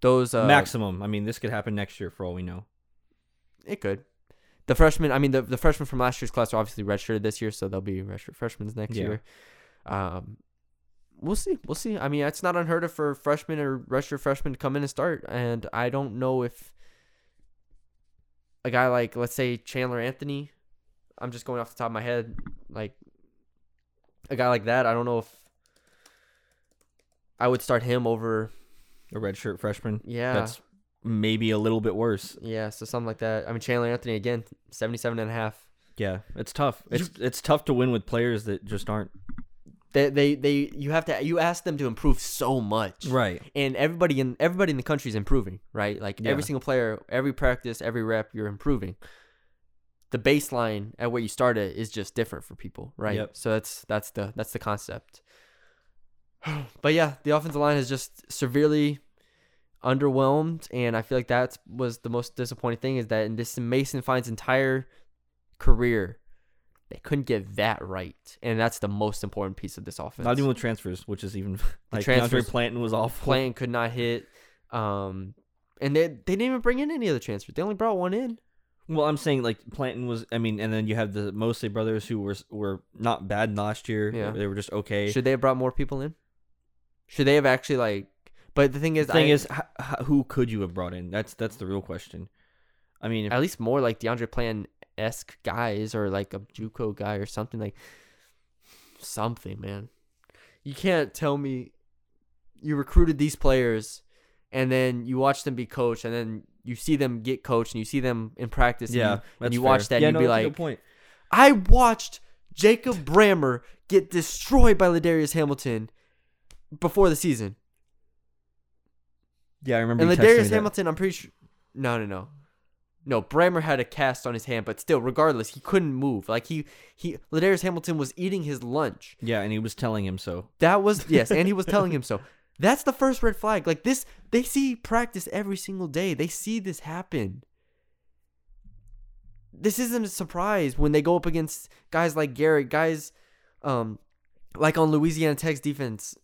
those uh, Maximum. I mean, this could happen next year for all we know. It could. The freshmen, I mean, the, the freshmen from last year's class are obviously redshirted this year, so they'll be redshirt freshmen next Yeah. year. Um, we'll see. We'll see. I mean, it's not unheard of for freshmen or redshirt freshmen to come in and start, and I don't know if a guy like, let's say, Chandler Anthony, I'm just going off the top of my head, like a guy like that, I don't know if I would start him over. A redshirt freshman. Yeah. That's maybe a little bit worse. yeah, so something like that. I mean, Chandler Anthony, again, 77 and a half. Yeah, it's tough. It's it's tough to win with players that just aren't They, they, they, you have to, you ask them to improve so much, right. and everybody in everybody in the country is improving, right? Like every single player, every practice, every rep, you're improving. The baseline at where you started is just different for people, right? Yep. So that's that's the that's the concept. But yeah, the offensive line is just severely underwhelmed, and I feel like that was the most disappointing thing is that in this Mason Fine's entire career, they couldn't get that right, and that's the most important piece of this offense. Not even with transfers, which is even like transfer DeAndre Planton was awful. Playing could not hit. Um, and they they didn't even bring in any other transfers. They only brought one in. Well, I'm saying like Planton was. I mean, and then you have the Mosley brothers who were were not bad last year. Yeah. they were just okay. Should they have brought more people in? Should they have actually like? But the thing is, the thing I- is, h- h- who could you have brought in? That's that's the real question. I mean, if, at least more like DeAndre Plan esque guys or like a JUCO guy or something like something, man. You can't tell me you recruited these players and then you watch them be coached and then you see them get coached and you see them in practice. and yeah, you, that's you watch that yeah, and you'd be that's a like, good point. I watched Jacob Brammer get destroyed by Ladarius Hamilton before the season. Yeah, I remember. And you Ladarius that. Hamilton, I'm pretty sure. No, no, no. No, Brammer had a cast on his hand, but still, regardless, he couldn't move. Like he, he, Ladarius Hamilton was eating his lunch. Yeah, and he was telling him so. That was yes, and he was telling him so. That's the first red flag. Like this, they see practice every single day. They see this happen. This isn't a surprise when they go up against guys like Garrett, guys, um, like on Louisiana Tech's defense,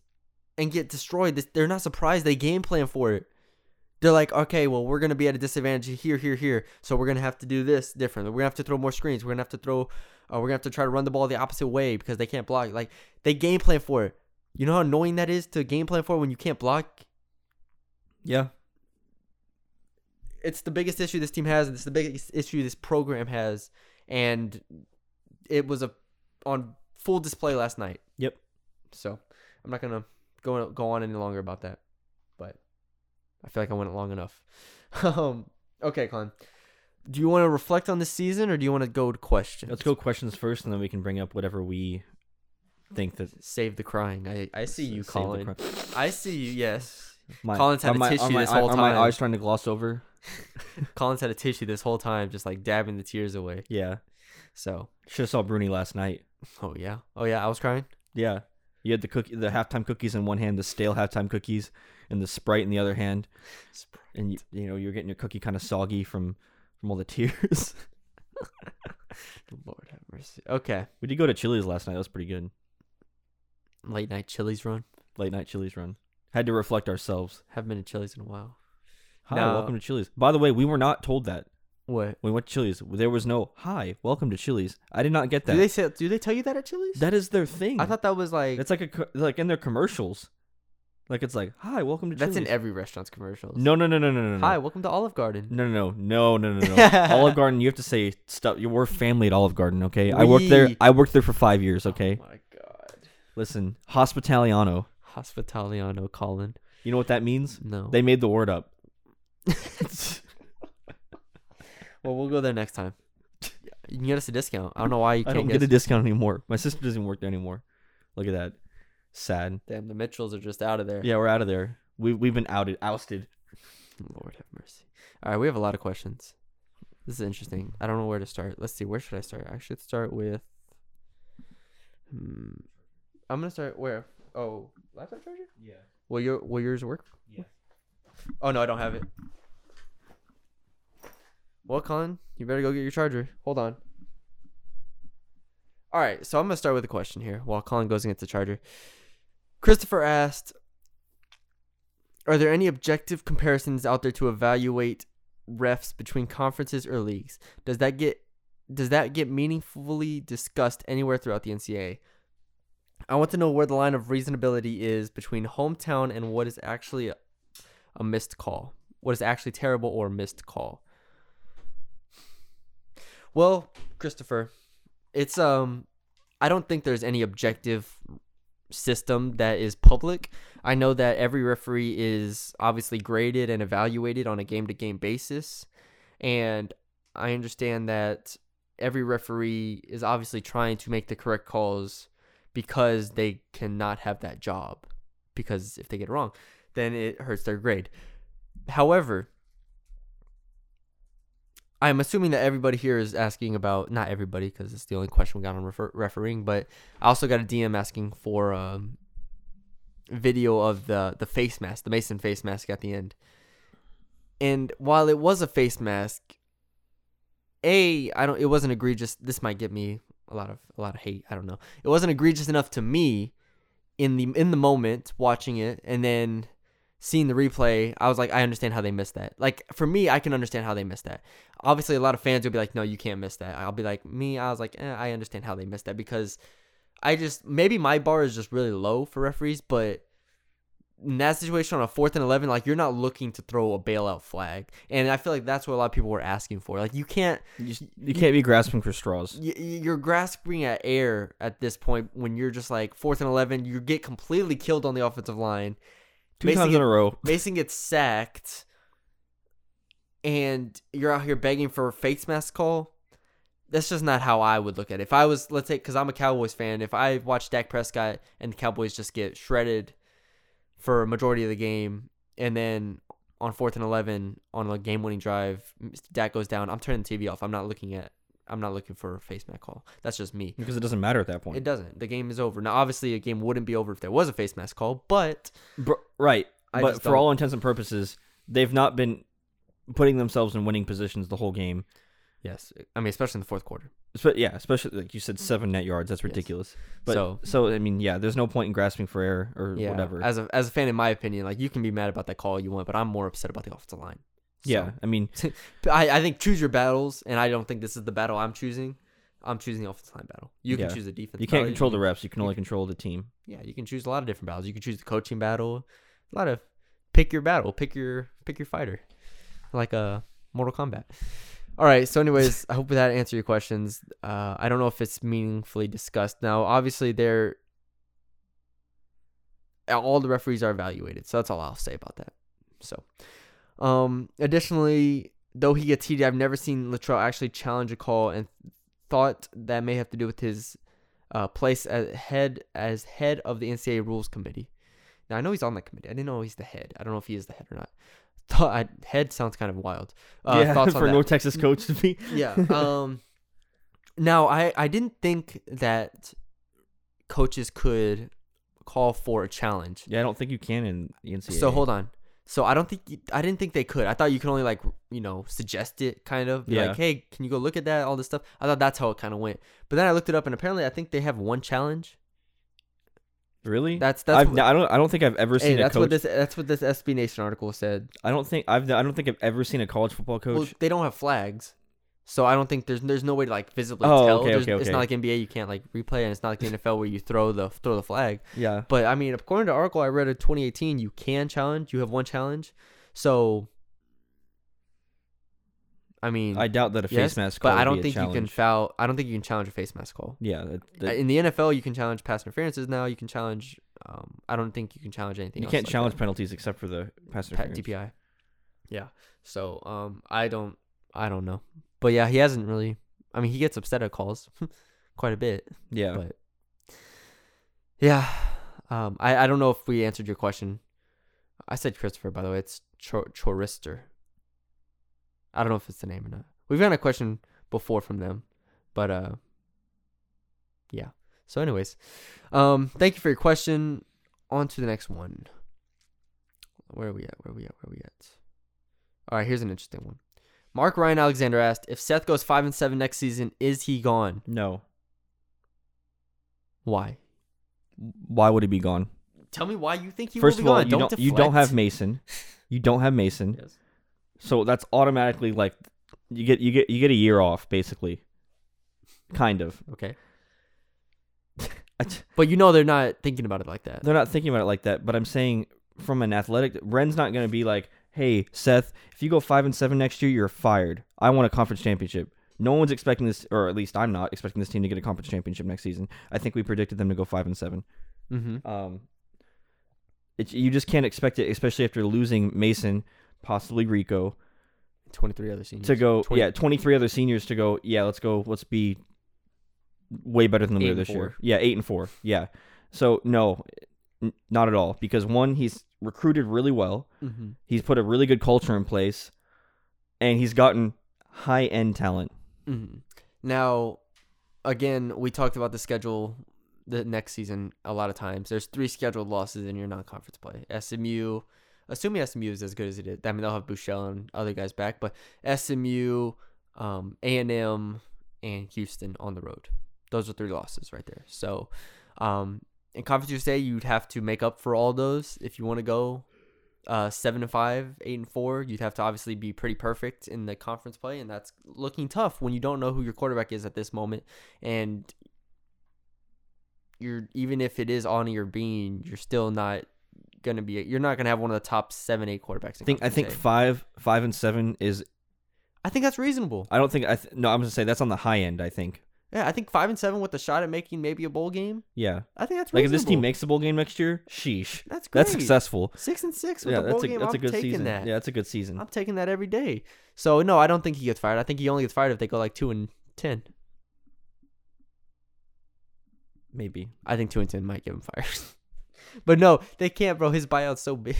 and get destroyed. This, they're not surprised. They game plan for it. They're like, okay, well, we're gonna be at a disadvantage here, here, here. So we're gonna have to do this different. We're gonna have to throw more screens. We're gonna have to throw. Uh, we're gonna have to try to run the ball the opposite way because they can't block. Like they game plan for it. You know how annoying that is to game plan for when you can't block. Yeah. It's the biggest issue this team has, and it's the biggest issue this program has, and it was a on full display last night. Yep. So I'm not gonna go go on any longer about that, I feel like I went long enough. um, okay, Colin. Do you want to reflect on this season, or do you want to go to questions? Let's go questions first, and then we can bring up whatever we think that. Save the crying. I I see you, Colin. I see you. Yes. My, Colin's had a my, tissue my, this whole are my time. eyes trying to gloss over? Colin's had a tissue this whole time, just like dabbing the tears away. Yeah. So, Should have saw Bruni last night. oh yeah, oh yeah, I was crying. Yeah. You had the cookie, the halftime cookies in one hand, the stale halftime cookies, and the Sprite in the other hand, and you, you know you're getting your cookie kind of soggy from from all the tears. Lord have mercy. Okay, we did go to Chili's last night. That was pretty good. late night Chili's run. Late night Chili's run. Had to reflect ourselves. Haven't been to Chili's in a while. Hi, welcome to Chili's. By the way, we were not told that What? when we went to Chili's. There was no hi, welcome to Chili's. I did not get that. Do they say? Do they tell you that at Chili's? that is their thing. I thought that was like it's like a like in their commercials. Like it's like hi, welcome to that's Chili's. in every restaurant's commercials. no, no, no, no, no, no, no. Hi, welcome to Olive Garden. No, no, no, no, no, no, no. Olive Garden. You have to say stuff. You were family at Olive Garden, okay? I worked there. I worked there for five years, oh okay? Oh my god. Listen, hospitaliano. Hospitaliano, Colin. You know what that means? No. They made the word up. well, we'll go there next time. You can get us a discount. I don't know why you can't don't get, get a discount anymore. My sister doesn't work there anymore. Look at that. Sad. Damn, the Mitchells are just out of there. Yeah, we're out of there. We we've been outed, ousted. Lord have mercy. All right, we have a lot of questions. This is interesting. I don't know where to start. Let's see. Where should I start? I should start with. Hmm. I'm gonna start where? Oh, laptop charger. Yeah. Will your will yours work? Yeah. Oh no, I don't have it. Well, Colin, you better go get your charger. Hold on. All right, so I'm gonna start with a question here while Colin goes and gets the charger. Christopher asked, "Are there any objective comparisons out there to evaluate refs between conferences or leagues? Does that get does that get meaningfully discussed anywhere throughout the NCAA? I want to know where the line of reasonability is between hometown and what is actually a, a missed call. What is actually terrible or missed call. Well, Christopher, it's um I don't think there's any objective system that is public. I know that every referee is obviously graded and evaluated on a game to game basis. And I understand that every referee is obviously trying to make the correct calls because they cannot have that job. Because if they get it wrong, then it hurts their grade. However, I'm assuming that everybody here is asking about not everybody because it's the only question we got on refer- refereeing, but I also got a DM asking for um, video of the the face mask, the Mason face mask at the end. And while it was a face mask, a I don't it wasn't egregious. This might get me a lot of a lot of hate. I don't know. It wasn't egregious enough to me in the in the moment watching it, and then seeing the replay, I was like, I understand how they missed that. Like for me, I can understand how they missed that. Obviously, a lot of fans will be like, No, you can't miss that. I'll be like, me, I was like, eh, I understand how they missed that because I just maybe my bar is just really low for referees, but in that situation on a fourth and eleven, like you're not looking to throw a bailout flag, and I feel like that's what a lot of people were asking for. Like you can't, You, you can't be grasping for straws. y- you're grasping at air at this point when you're just like fourth and eleven, you get completely killed on the offensive line. Two Mason times in a row. Mason gets sacked, and you're out here begging for a face mask call. That's just not how I would look at it. If I was, let's say, because I'm a Cowboys fan, if I watch Dak Prescott and the Cowboys just get shredded for a majority of the game, and then on fourth and eleven on a game-winning drive, Dak goes down, I'm turning the TV off. I'm not looking at. I'm not looking for a face mask call. That's just me. Because it doesn't matter at that point. It doesn't. The game is over. Now, obviously, a game wouldn't be over if there was a face mask call, but Br- right. I but for don't- all intents and purposes, they've not been putting themselves in winning positions the whole game. Yes, I mean especially in the fourth quarter. Espe- yeah, especially like you said, seven net yards. That's Yes. ridiculous. But So- so, I mean, yeah, there's no point in grasping for air or Yeah, whatever. As a as a fan, in my opinion, like you can be mad about that call you want, but I'm more upset about the offensive line. Yeah, I mean, I, I think choose your battles, and I don't think this is the battle I'm choosing. I'm choosing the offensive line battle. You Yeah. can choose the defense. you can't battle, control the refs. You can only control the team. Yeah, you can choose a lot of different battles. You can choose the coaching battle. A lot of pick your battle, pick your pick your fighter, like a Mortal Kombat. All right. So, anyways, I hope that answered your questions. Uh, I don't know if it's meaningfully discussed now. Obviously, they're all the referees are evaluated, so that's all I'll say about that. So, um, additionally, though he gets heated, I've never seen Littrell actually challenge a call, and thought that may have to do with his uh, place as head as head of the NCAA rules committee. Now I know he's on that committee. I didn't know he's the head. I don't know if he is the head or not. Thought I, head sounds kind of wild. Uh, yeah, thoughts on for that? North Texas coach to be. yeah. Um. Now I I didn't think that coaches could call for a challenge. yeah, I don't think you can in the NCAA. So hold on. So I don't think you- I didn't think they could. I thought you could only like you know suggest it, kind of. Be Yeah. Like, hey, can you go look at that? All this stuff. I thought that's how it kind of went. But then I looked it up, and apparently I think they have one challenge. Really? That's that's. I've, what, I don't. I don't think I've ever hey, seen a that's coach. what this that's what this SB Nation article said. I don't think I've. I don't think I've ever seen a college football coach. Well, they don't have flags, so I don't think there's there's no way to like visibly Oh, tell. okay, There's- okay, It's not like NBA. You can't like replay, and it's not like the NFL where you throw the throw the flag. yeah. But I mean, according to the article I read in 2018, you can challenge. You have one challenge. So, I mean, I doubt that a face yes, mask. Call but I don't think you can foul. I don't think you can challenge a face mask call. Yeah. that- that- Uh, in the NFL, you can challenge pass interferences. Now you can challenge. Um, I don't think you can challenge anything. you can't like challenge that. penalties except for the pass interference. DPI. Yeah. So um, I don't. I don't know. But yeah, he hasn't really. I mean, he gets upset at calls quite a bit. Yeah. But yeah, um, I I don't know if we answered your question. I said Christopher, by the way. It's Chor- Chorister. I don't know if it's the name or not. We've gotten a question before from them, but uh, yeah. So, anyways, um, thank you for your question. On to the next one. Where are we at? Where are we at? Where are we at? All right, here's an interesting one. Mark Ryan Alexander asked if Seth goes five and seven next season, is he gone? no. Why? Why would he be gone? Tell me why you think he First will of be all, gone. you don't don't. You don't have. Mason. You don't have Mason. Yes. So that's automatically like you get you get you get a year off basically. Kind of. Okay. I t- But you know they're not thinking about it like that. They're not thinking about it like that, but I'm saying from an athletic Wren's not going to be like, "Hey, Seth, if you go 5 and 7 next year, you're fired. I want a conference championship." No one's expecting this or at least I'm not expecting this team to get a conference championship next season. I think we predicted them to go 5 and 7. Mm-hmm. Um it, you just can't expect it especially after losing Mason, possibly Rico, 23 other seniors. to go 20 yeah 23 other seniors to go yeah let's go let's be way better than we were this year yeah eight and four yeah so no n- not at all because one he's recruited really well Mm-hmm. he's put a really good culture in place and he's gotten high end talent Mm-hmm. Now, again, we talked about the schedule the next season a lot of times. There's three scheduled losses in your non-conference play. SMU, assuming SMU is as good as it is. I mean, they'll have Bouchel and other guys back, but SMU, um, A&M, and Houston on the road. Those are three losses right there. So, um, in Conference USA, you'd have to make up for all those if you want to go uh, seven and five, eight and four. You'd have to obviously be pretty perfect in the conference play, and that's looking tough when you don't know who your quarterback is at this moment, and you're even if it is on your being, you're still not gonna be. You're not gonna have one of the top seven, eight quarterbacks. In i think i think five five and seven is I think that's reasonable. i don't think i th- no i'm gonna say that's on the high end i think Yeah, I think five and seven with a shot at making maybe a bowl game. yeah I think that's like if this team makes the bowl game next year sheesh that's great. that's successful Six and six with yeah a bowl that's a game. that's a I'm good taking season that. yeah that's a good season I'm taking that every day. So no, I don't think he gets fired. I think he only gets fired if they go like two and ten. maybe I think two and ten might get him fired. but no, they can't, bro. His buyout's so big.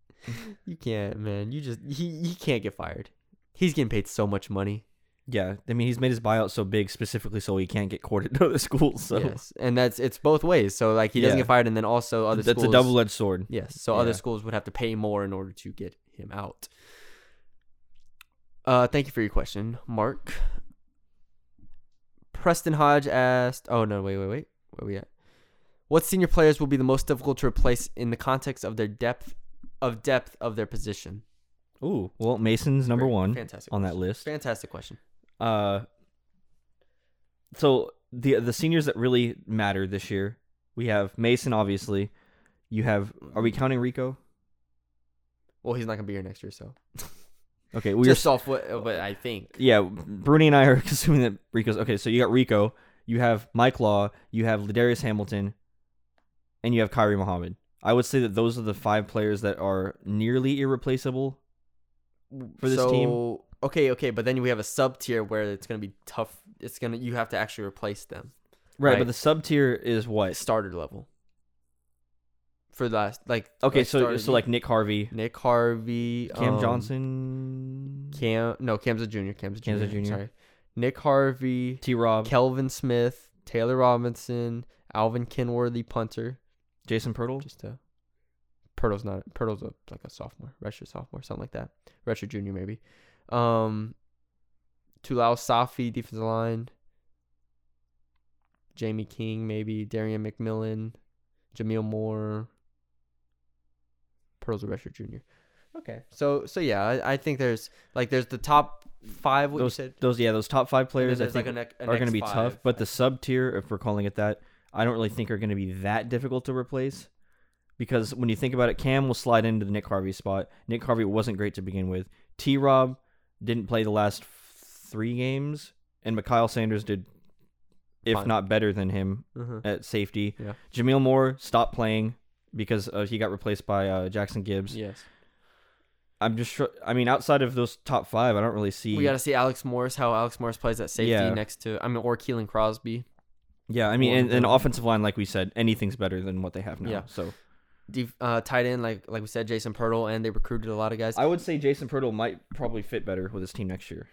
you can't, man. You just he he can't get fired. He's getting paid so much money. Yeah, I mean he's made his buyout so big specifically so he can't get courted to other schools. So Yes, and that's it's both ways. So like he doesn't Yeah. get fired, and then also other schools. that's schools. a double edged sword. Yes, so other schools would have to pay more in order to get him out. Uh, thank you for your question, Mark. Preston Hodge asked. Oh no, wait, wait, wait. Where we at? What senior players will be the most difficult to replace in the context of their depth of depth of their position? Ooh, well, Mason's number one Fantastic on that list. Fantastic question. Uh, so the the seniors that really matter this year, we have Mason. Obviously, you have. Are we counting Rico? Well, he's not gonna be here next year, so Okay, we just off what, what I think. yeah. Bruni and I are assuming that Rico's okay. So you got Rico, you have Mike Law, you have Ladarius Hamilton, and you have Khairi Muhammad. I would say that those are the five players that are nearly irreplaceable. For this team? Okay, okay, but then we have a sub tier where it's gonna be tough. It's gonna you have to actually replace them. Right, Right. but the sub tier is what? Starter level. For the last like Okay, like so starter- so like Nick Harvey, Nick Harvey, Cam um, Johnson, Cam no Cam's a junior. Cam's a Cam's junior. a junior. Sorry, Nick Harvey, T. Rob, Kelvin Smith, Taylor Robinson, Alvin Kinworthy, punter. Jason Pirtle. Just a Pirtle's not Pirtle's a, like a sophomore, redshirt sophomore, something like that. Redshirt junior maybe. Um, Tulao Safi defensive line. Jamie King maybe Darian McMillan, Jameel Moore. A redshirt junior. Okay, so so yeah, I, I think there's like there's the top five. What you Those said. those yeah those top five players I think like a a are going to be five. tough, but the sub tier, if we're calling it that, I don't really think are going to be that difficult to replace. Because when you think about it, Cam will slide into the Nick Harvey spot. Nick Harvey wasn't great to begin with. T. Rob didn't play the last three games, and Mikhail Sanders did, if Fine. not better than him Mhm. at safety. Yeah. Jameel Moore stopped playing because uh, he got replaced by uh, Jackson Gibbs. Yes. I'm just, sure, I mean, outside of those top five, I don't really see. We got to see Alex Morris how Alex Morris plays at safety Yeah. next to I mean or Keelan Crosby. yeah, I mean, or- and, and offensive line, like we said, anything's better than what they have now. Yeah. So uh, tight end like like we said Jason Pirtle and they recruited a lot of guys. I would say Jason Pirtle might probably fit better with his team next year.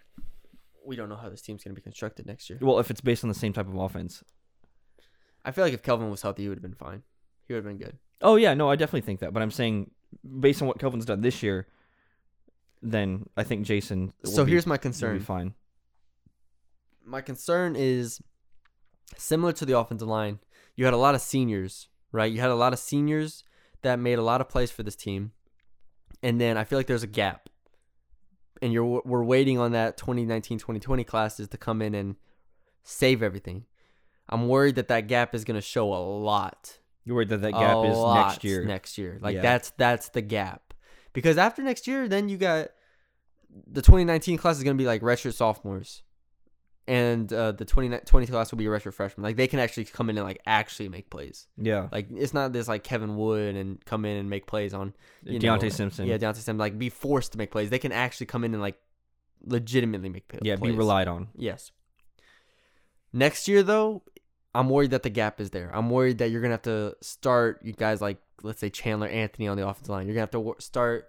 we don't know how this team's gonna be constructed next year. Well, if it's based on the same type of offense. I feel like if Kelvin was healthy, he would have been fine. He would have been good. Oh yeah, no, I definitely think that. But I'm saying, based on what Kelvin's done this year, then I think Jason. will So be- here's my concern. fine. My concern is similar to the offensive line. You had a lot of seniors, right? You had a lot of seniors that made a lot of plays for this team, and then I feel like there's a gap, and you're we're waiting on that 2019-2020 classes to come in and save everything. I'm worried that that gap is going to show a lot. You're worried that that gap a is next year. Next year, like Yeah. that's that's the gap. Because after next year, then you got the 2019 class is gonna be like redshirt sophomores, and uh, the 2020 class will be a redshirt freshman. Like they can actually come in and like actually make plays. Yeah, Like it's not this like Kevin Wood and come in and make plays on you Deontay know, Simpson. Yeah, Deontay Simpson. Like be forced to make plays. They can actually come in and like legitimately make plays. yeah, be relied on. Yes. Next year, though, I'm worried that the gap is there. I'm worried that you're gonna have to start you guys like let's say Chandler Anthony on the offensive line. You're gonna have to start.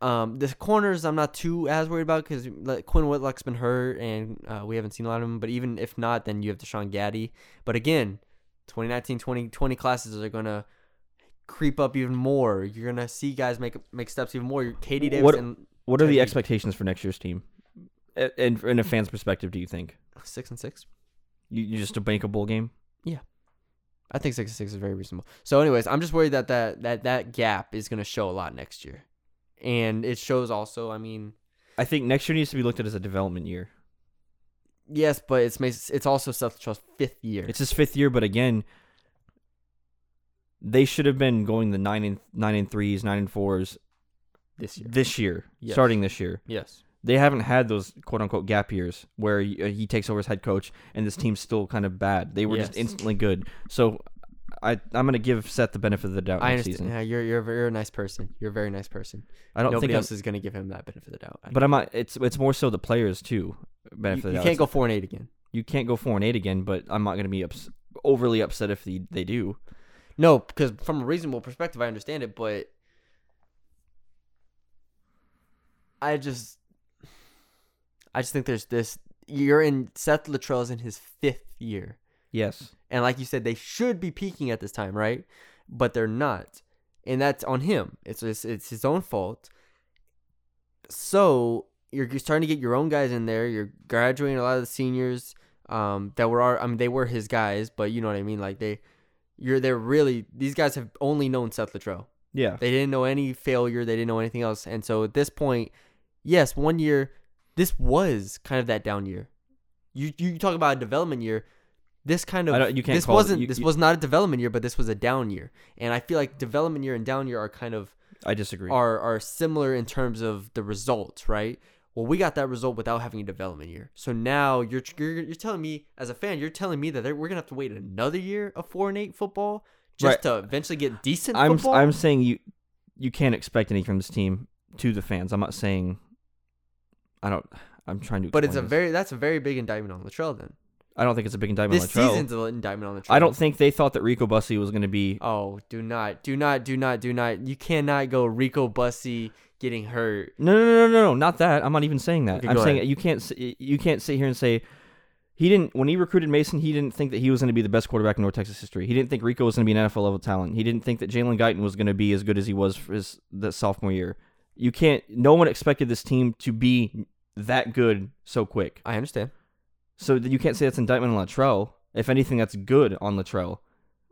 Um, the corners I'm not too as worried about because like, Quinn Whitlock's been hurt and uh, we haven't seen a lot of him. But even if not, then you have Deshaun Gaddy. But again, 2019, 2020 classes are gonna creep up even more. You're gonna see guys make make steps even more. KD Davis What- and What are the expectations for next year's team? And in a fan's perspective, do you think six and six. you, you just a bankable game? Yeah. I think six and six is very reasonable. So, anyways, I'm just worried that that that, that gap is going to show a lot next year, and it shows also. I mean, I think next year needs to be looked at as a development year. yes, but it's it's also Seth Trust's fifth year. It's his fifth year, but again, they should have been going the nine and nine and threes, nine and fours this year. this year, Yes. starting this year. Yes. They haven't had those quote unquote gap years where he, uh, he takes over as head coach and this team's still kind of bad. They were just instantly good. So I I'm gonna give Seth the benefit of the doubt I next understand. season. Yeah, you're you're a, you're a nice person. You're a very nice person. I don't Nobody think, else I'm, is going to give him that benefit of the doubt. I but I'm not. It's it's more so the players too. Benefit you, of the you can't go four and eight again. You can't go four and eight again. But I'm not gonna be ups- overly upset if they they do. No, because from a reasonable perspective, I understand it, but I just, I just think there's this. You're in Seth Littrell's in his fifth year, Yes. and like you said, they should be peaking at this time, right? But they're not, and that's on him. It's it's, it's his own fault. So you're you're starting to get your own guys in there. You're graduating a lot of the seniors um, that were our, I mean they were his guys, but you know what I mean. Like they, you're they're really these guys have only known Seth Littrell. Yeah. They didn't know any failure. They didn't know anything else. And so at this point, yes, one year, this was kind of that down year. You you talk about a development year. This kind of you can't this wasn't you- this you- was not a development year, but this was a down year. And I feel like development year and down year are kind of I disagree. are are similar in terms of the results, right? Well, we got that result without having a development year. So now you're you're, you're telling me as a fan, you're telling me that we're gonna have to wait another year of four and eight football just Right. to eventually get decent I'm football. I'm saying you you can't expect anything from this team to the fans. I'm not saying I don't I'm trying to But it's a this. very that's a very big indictment on Littrell then. I don't think it's a big indictment This on Littrell. season's an indictment on Littrell. I don't think they thought that Rico Bussey was going to be Oh, do not, do not, do not, do not. You cannot go Rico Bussey getting hurt. No, no, no, no, no, not that. I'm not even saying that. Okay, I'm go saying ahead. you can't s- you can't sit here and say he didn't when he recruited Mason. He didn't think that he was going to be the best quarterback in North Texas history. He didn't think Rico was going to be an NFL level talent. He didn't think that Jalen Guyton was going to be as good as he was for his the sophomore year. You can't. No one expected this team to be that good so quick. I understand. So you can't say that's indictment on Littrell. If anything, that's good on Littrell.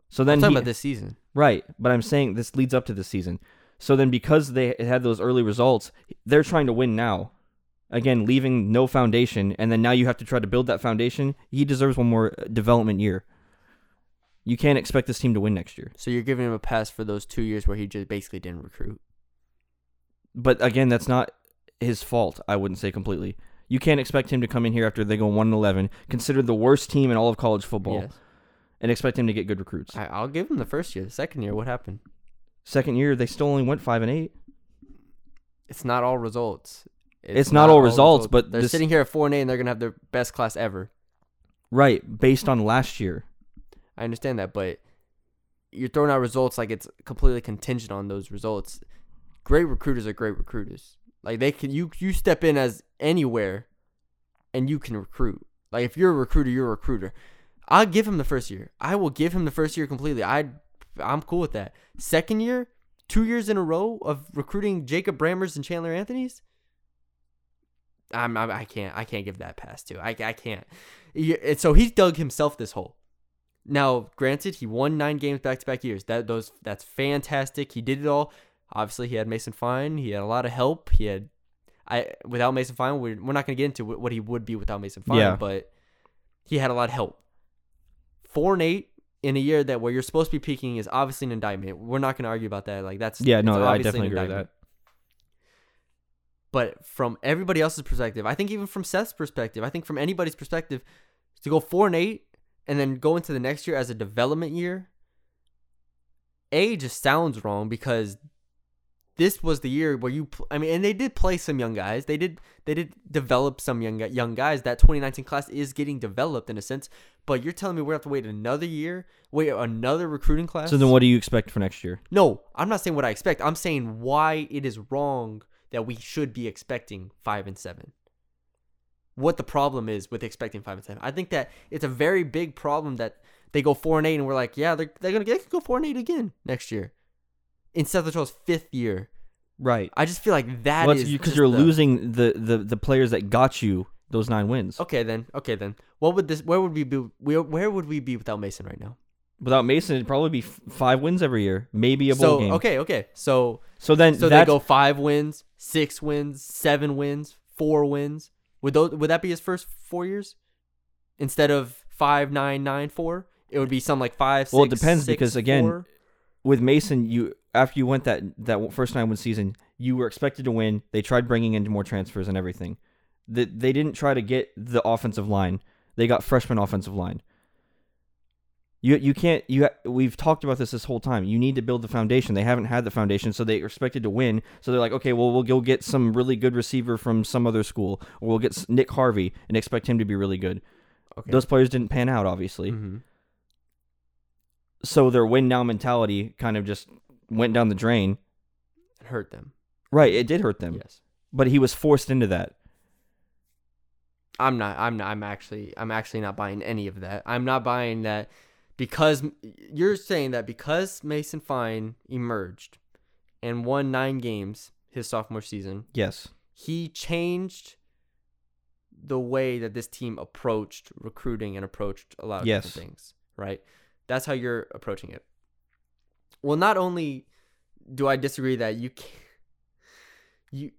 So I'm then talking he, about this season. Right, but I'm saying this leads up to this season. So then, because they had those early results, they're trying to win now. Again, leaving no foundation, and then now you have to try to build that foundation. He deserves one more uh, development year. You can't expect this team to win next year. So you're giving him a pass for those two years where he just basically didn't recruit. But again, that's not his fault. I wouldn't say completely. You can't expect him to come in here after they go one and eleven, considered the worst team in all of college football, Yes. and expect him to get good recruits. I, I'll give him the first year. The second year, what happened? Second year, they still only went five and eight. It's not all results. It's not all results, but they're this- sitting here at four and eight, and they're gonna have their best class ever. Right, based on last year. I understand that, but you're throwing out results like it's completely contingent on those results. Great recruiters are great recruiters. Like they can you you step in as anywhere and you can recruit. Like if you're a recruiter, you're a recruiter. I'll give him the first year. I will give him the first year completely. I I'm cool with that. Second year, two years in a row of recruiting Jacob Brammers and Chandler Anthony's. I'm, I'm I can't I can't give that pass to. I I can't. And so he dug himself this hole. Now, granted, he won nine games back to back years. That those that's fantastic. He did it all. Obviously, he had Mason Fine. He had a lot of help. He had I without Mason Fine, we're, we're not going to get into what he would be without Mason Fine, Yeah. but he had a lot of help. Four and eight in a year that where you're supposed to be peaking is obviously an indictment. We're not going to argue about that. Like that's Yeah, no, I definitely agree with that. But from everybody else's perspective, I think even from Seth's perspective, I think from anybody's perspective, to go four and eight and then go into the next year as a development year, a just sounds wrong because this was the year where you. I mean, and they did play some young guys. They did. They did develop some young young guys. That 2019 class is getting developed in a sense. But you're telling me we have to wait another year, wait another recruiting class. So then, what do you expect for next year? No, I'm not saying what I expect. I'm saying why it is wrong that we should be expecting five and seven. What the problem is with expecting five and seven. I think that it's a very big problem that they go four and eight, and we're like, yeah, they're they're gonna they can go four and eight again next year, in Seth Littrell's fifth year. Right. I just feel like that is because just you're the- losing the, the the players that got you those nine wins. Okay then, okay then. What would this? Where would we be? Where, where would we be without Mason right now? Without Mason, it'd probably be f- five wins every year, maybe a bowl So game. okay, okay. So So then, So they go five wins, six wins, seven wins, four wins. Would those would that be his first four years? Instead of five, nine, nine, four, it would be something like five. Well, it depends six, because, again, four. with Mason, you after you went that that first nine win season, you were expected to win. They tried bringing in more transfers and everything. They, they didn't try to get the offensive line. They got freshman offensive line. You you can't you we've talked about this this whole time. You need to build the foundation. They haven't had the foundation, so they expected to win. So they're like, okay, well we'll go get some really good receiver from some other school, or we'll get Nick Harvey and expect him to be really good. okay. Those players didn't pan out, obviously. Mhm. So their win now mentality kind of just went down the drain. And hurt them. Right, it did hurt them. Yes, But he was forced into that. I'm not. I'm not. I'm actually. I'm actually not buying any of that. I'm not buying that because you're saying that because Mason Fine emerged and won nine games his sophomore season, Yes. he changed the way that this team approached recruiting and approached a lot of Yes. different things, right? That's how you're approaching it. Well, not only do I disagree that you can you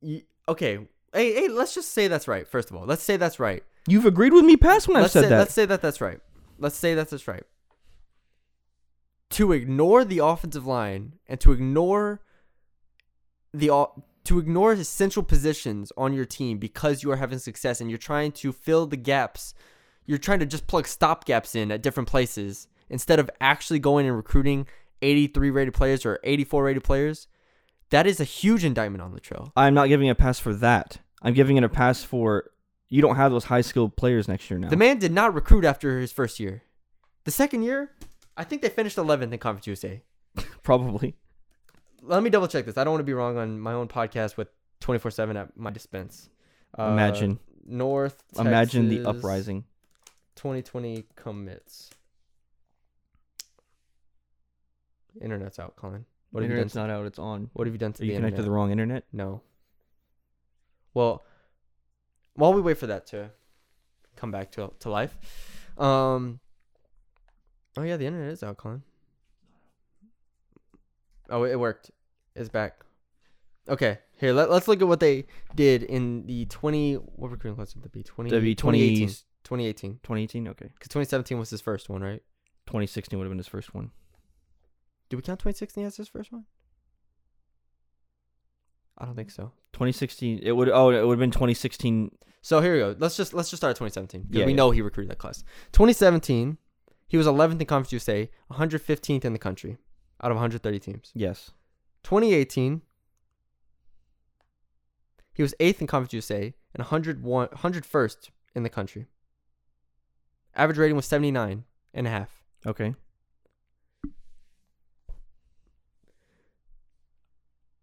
you okay, hey, hey, let's just say that's right. First of all, let's say that's right. You've agreed with me past when I've let's said say, that. Let's say that that's right. Let's say that that's right. To ignore the offensive line and to ignore the to ignore essential positions on your team because you are having success and you're trying to fill the gaps. You're trying to just plug stop gaps in at different places instead of actually going and recruiting 83 rated players or 84 rated players. That is a huge indictment on Littrell. I'm not giving a pass for that. I'm giving it a pass for you don't have those high skilled players next year now. The man did not recruit after his first year. The second year, I think they finished 11th in Conference USA. Probably. Let me double check this. I don't want to be wrong on my own podcast with 24 7 at my dispense. Uh, Imagine. North. Imagine the uprising. 2020 commits. Internet's out, Colin. What have you done? Internet's not out, it's on. What have you done to Are you the connected internet? to the wrong internet? No. Well, while we wait for that to come back to to life, um, oh yeah, the internet is out, Colin. Oh, it worked. It's back. Okay, here let, let's look at what they did in the twenty. What recruiting class would that be? 20, That'd be 2018. 20 2018. 2018? Okay. Because 2017 was his first one, right? 2016 would have been his first one. Did we count 2016 as his first one? I don't think so. 2016 it would oh it would have been 2016 So here we go. Let's just let's just start at 2017 Yeah, we yeah. know he recruited that class. 2017, he was 11th in Conference USA, 115th in the country out of 130 teams. yes 2018, he was 8th in Conference USA and 101 101st in the country. Average rating was 79 and a half. okay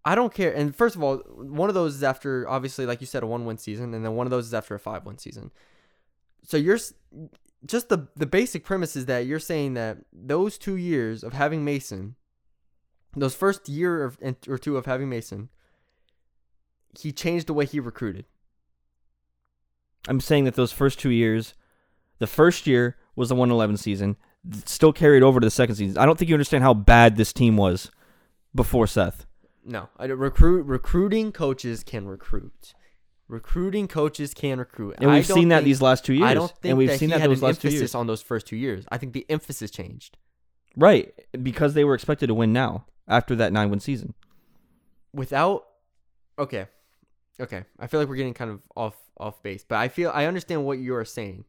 I don't care. And first of all, one of those is after obviously, like you said, a one-win season, and then one of those is after a five-win season. So you're just the the basic premise is that you're saying that those two years of having Mason, those first year or two of having Mason, he changed the way he recruited. I'm saying that those first two years the first year was the 111 season still carried over to the second season I don't think you understand how bad this team was before Seth No, I don't- recruit recruiting coaches can recruit. Recruiting coaches can recruit. and I we've seen that think- these last two years I don't think and we've that seen he that had those last two years on those first two years. I think the emphasis changed. right because they were expected to win now after that 9 win season without okay okay i feel like we're getting kind of off off base but i feel i understand what you're saying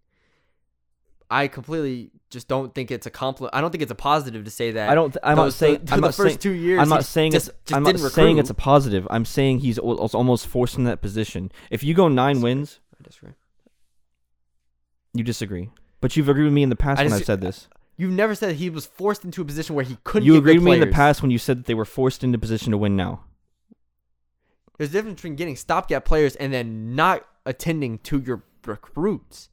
i completely just don't think it's a compliment i don't think it's a positive to say that I don't th- I'm not saying the, I'm the not first saying two years I'm not saying just, it's just I'm not saying it's a positive. I'm saying he's al- al- almost forced in that position. If you go nine wins, I disagree. you disagree. But you've agreed with me in the past I when I've said this. you've never said he was forced into a position where he couldn't You agreed with me in the past when you said that they were forced into position to win now. there's a difference between getting stopgap players and then not attending to your recruits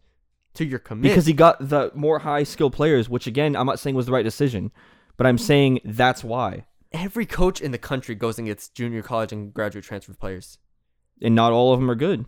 to your commit Because he got the more high skilled players, which again I'm not saying was the right decision, but I'm saying that's why. every coach in the country goes and gets junior college and graduate transfer players And not all of them are good.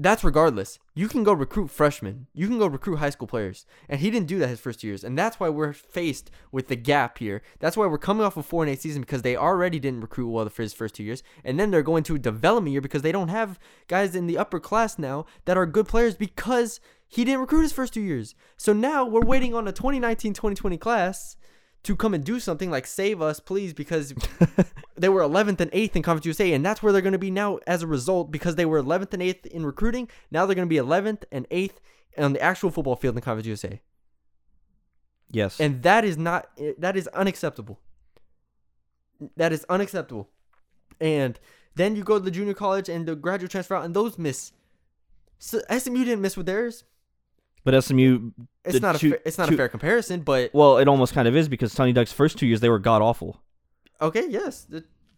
that's regardless. You can go recruit freshmen. You can go recruit high school players. And he didn't do that his first years. And that's why we're faced with the gap here. That's why we're coming off a 4 and 8 season because they already didn't recruit well for his first two years. And then they're going to a development year because they don't have guys in the upper class now that are good players because he didn't recruit his first two years. So now we're waiting on a 2019 2020 class to come and do something like save us, please, because they were 11th and 8th in Conference USA, and that's where they're going to be now as a result because they were 11th and 8th in recruiting. Now they're going to be 11th and 8th on the actual football field in Conference USA, Yes. and that is not that is unacceptable. That is unacceptable. And then you go to the junior college and the graduate transfer out, and those miss. So SMU didn't miss with theirs. But SMU It's not a fa- it's not two- a fair comparison, but well, it almost kind of is because Sonny Dykes' first two years they were god awful. Okay, yes.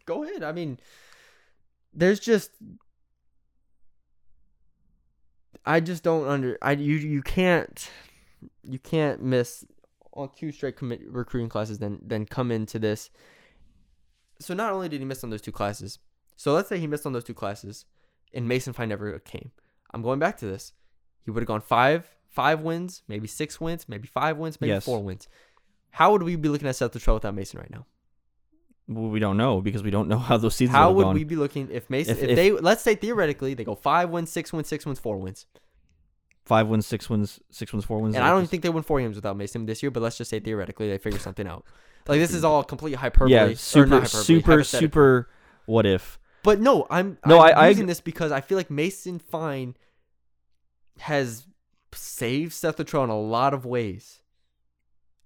Go ahead. I mean, there's just I just don't under I you you can't you can't miss on two straight commit recruiting classes then then come into this. So not only did he miss on those two classes, So let's say he missed on those two classes, and Mason Fine never came. I'm going back to this. He would have gone five, five wins, maybe six wins, maybe five wins, maybe Yes. four wins. How would we be looking at Seth Littrell without Mason right now? Well, we don't know because we don't know how those seasons How would gone. we be looking if Mason? If- If, if- they let's say theoretically they go five wins, six wins, six wins, four wins, Five wins, six wins, six wins, four wins. and I don't think they win four games without Mason this year. But let's just say theoretically they figure something out. Like this is all complete hyperbole. Yeah, super, hyperbole, super, super. What if? But no, I'm No, I'm I- I using ag- this because I feel like Mason Fine has saved Seth Littrell in a lot of ways.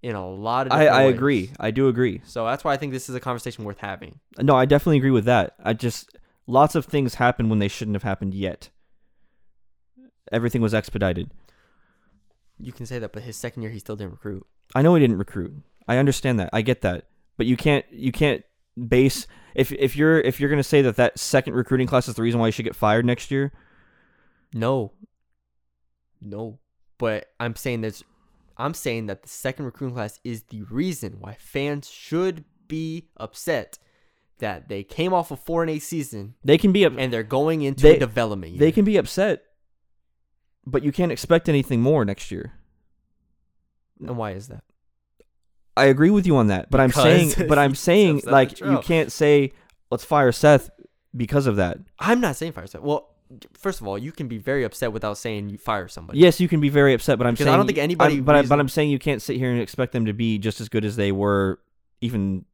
In a lot of I, I ways. agree. I do agree. So that's why I think this is a conversation worth having. No, I definitely agree with that. I just lots of things happen when they shouldn't have happened yet. Everything was expedited. You can say that, but his second year he still didn't recruit. I know he didn't recruit. I understand that. I get that. But you can't you can't base if if you're if you're gonna say that that second recruiting class is the reason why you should get fired next year. No. No. But I'm saying there's I'm saying that the second recruiting class is the reason why fans should be upset that they came off a four and eight season They can be up, and they're going into They- a development year. they can be upset, but you can't expect anything more next year. and why is that? I agree with you on that, but I'm saying, but I'm saying, like you can't say let's fire Seth because of that. I'm not saying fire Seth. Well, first of all, you can be very upset without saying you fire somebody. Yes, you can be very upset, but I'm Because saying I don't think anybody I'm- but I, but I'm saying you can't sit here and expect them to be just as good as they were, even,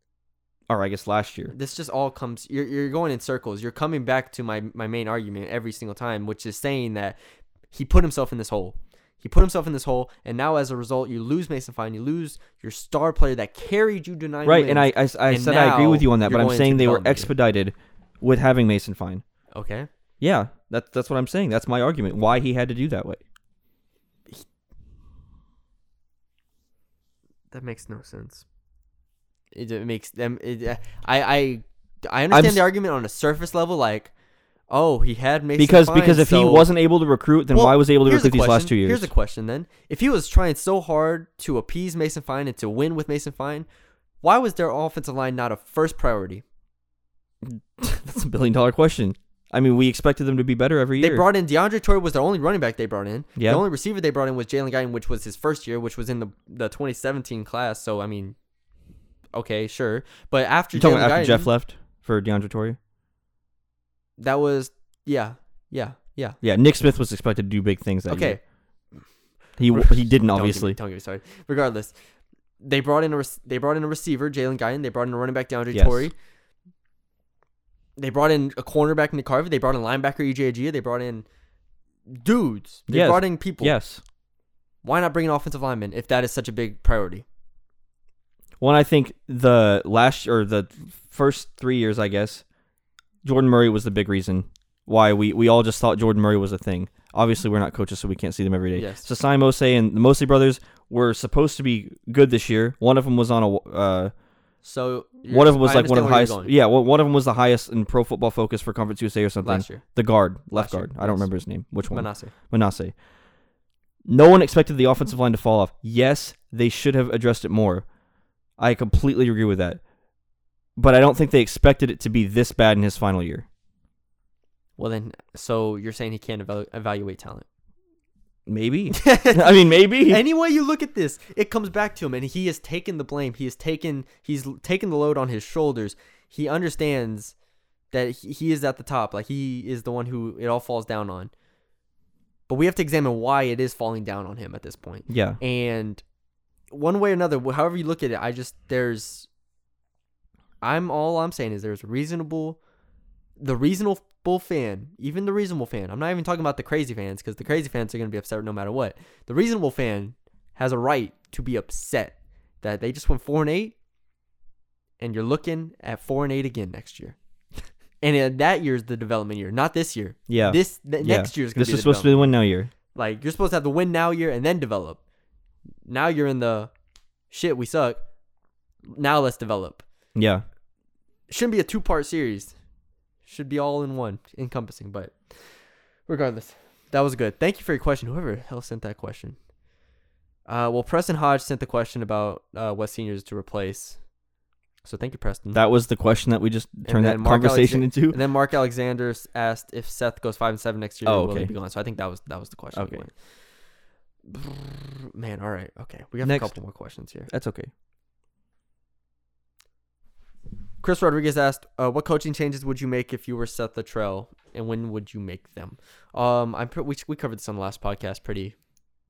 or I guess last year. This just all comes. You're you're going in circles. You're coming back to my my main argument every single time, which is saying that he put himself in this hole. He put himself in this hole, and now as a result, you lose Mason Fine. You lose your star player that carried you to nine Right, wins. and I I, I and said I agree with you on that, but I'm saying they were expedited with having Mason fine. okay. Yeah, that's that's what I'm saying. That's my argument. Why he had to do that way. That makes no sense. It, it makes them. It, uh, I I I understand s- the argument on a surface level, like, oh, he had Mason Because Fine, because if he wasn't able to recruit, then Well, why was he able to recruit these last two years? Here's the question then: If he was trying so hard to appease Mason Fine and to win with Mason Fine, why was their offensive line not a first priority? That's a billion dollar question. I mean, we expected them to be better every year. They brought in DeAndre Torrey was their only running back they brought in. Yeah. The only receiver they brought in was Jalen Guyton, which was his first year, which was in the the 2017 class. So I mean, okay, sure. But after you talking after Guyton, Jeff left for DeAndre Torrey? that was yeah, yeah, yeah. Yeah, Nick Smith was expected to do big things that Okay, year. He he didn't Don't get me- obviously. Don't get me started. Regardless, they brought in a they brought in a receiver, Jalen Guyton. They brought in a running back, DeAndre Yes. Torrey. They brought in a cornerback, Nick Harvey. They brought in linebacker, EJ Ejiya. They brought in dudes. They Yes. brought in people. Yes. Why not bring an offensive lineman if that is such a big priority? One, I think the last or the first three years, I guess, Jordan Murray was the big reason why we, we all just thought Jordan Murray was a thing. Obviously, we're not coaches, so we can't see them every day. Yes. Sosaia Mose and the Mosley brothers were supposed to be good this year. One of them was on a uh, So one of them was I like one of the understand where you're highest. Yeah, well, one of them was the highest in Pro Football Focus for Conference USA or something. last year, The guard, left Last year, guard. I don't remember his name. Which one? Manasseh. Manasseh. No one expected the offensive line to fall off. Yes, they should have addressed it more. I completely agree with that. But I don't think they expected it to be this bad in his final year. Well then, so you're saying he can't evalu- evaluate talent? Maybe. I mean, maybe. Any way you look at this, it comes back to him, and he has taken the blame. He has taken he's taken the load on his shoulders. He understands that he, he is at the top, like he is the one who it all falls down on. But we have to examine why it is falling down on him at this point. yeah. And one way or another, however you look at it, I just there's I'm all I'm saying is there's reasonable the reasonable fan, even the reasonable fan. I'm not even talking about the crazy fans because the crazy fans are going to be upset no matter what. The reasonable fan has a right to be upset that they just went 4 and 8 and you're looking at 4 and 8 again next year. and uh, that year's the development year, not this year. Yeah. This th- yeah. next year's going to be is supposed to be the win now year. like you're supposed to have the win now year and then develop. Now you're in the shit we suck. Now let's develop. Yeah. Shouldn't be a two part series. Should be all in one, encompassing. But regardless, that was good. Thank you for your question. Whoever the hell sent that question. Uh, well, Preston Hodge sent the question about uh, what seniors to replace. So thank you, Preston. That was the question that we just turned that Mark conversation into. and then Mark Alexander asked if Seth goes five and seven next year, Oh, okay. will he be gone? So I think that was that was the question. Okay. Okay. Man, all right, okay. We have Next. a couple more questions here. That's okay. Chris Rodriguez asked, uh, "What coaching changes would you make if you were Seth Littrell, and when would you make them?" Um, I'm pre- we we covered this on the last podcast, pretty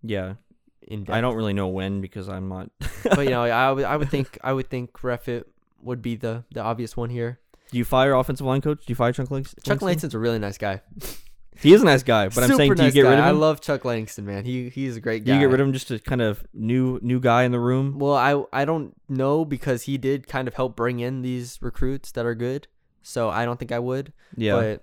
Yeah, in depth. I don't really know when because I'm not. but you know, I would I would think I would think Refit would be the the obvious one here. Do you fire offensive line coach? Do you fire Chuck Langston? Chuck Langston's a really nice guy. He is a nice guy, but I'm saying, do you nice get rid of him? I love Chuck Langston, man. He he's a great guy. do guy. you get rid of him just to kind of new new guy in the room? Well, I I don't know because he did kind of help bring in these recruits that are good. So I don't think I would. Yeah, But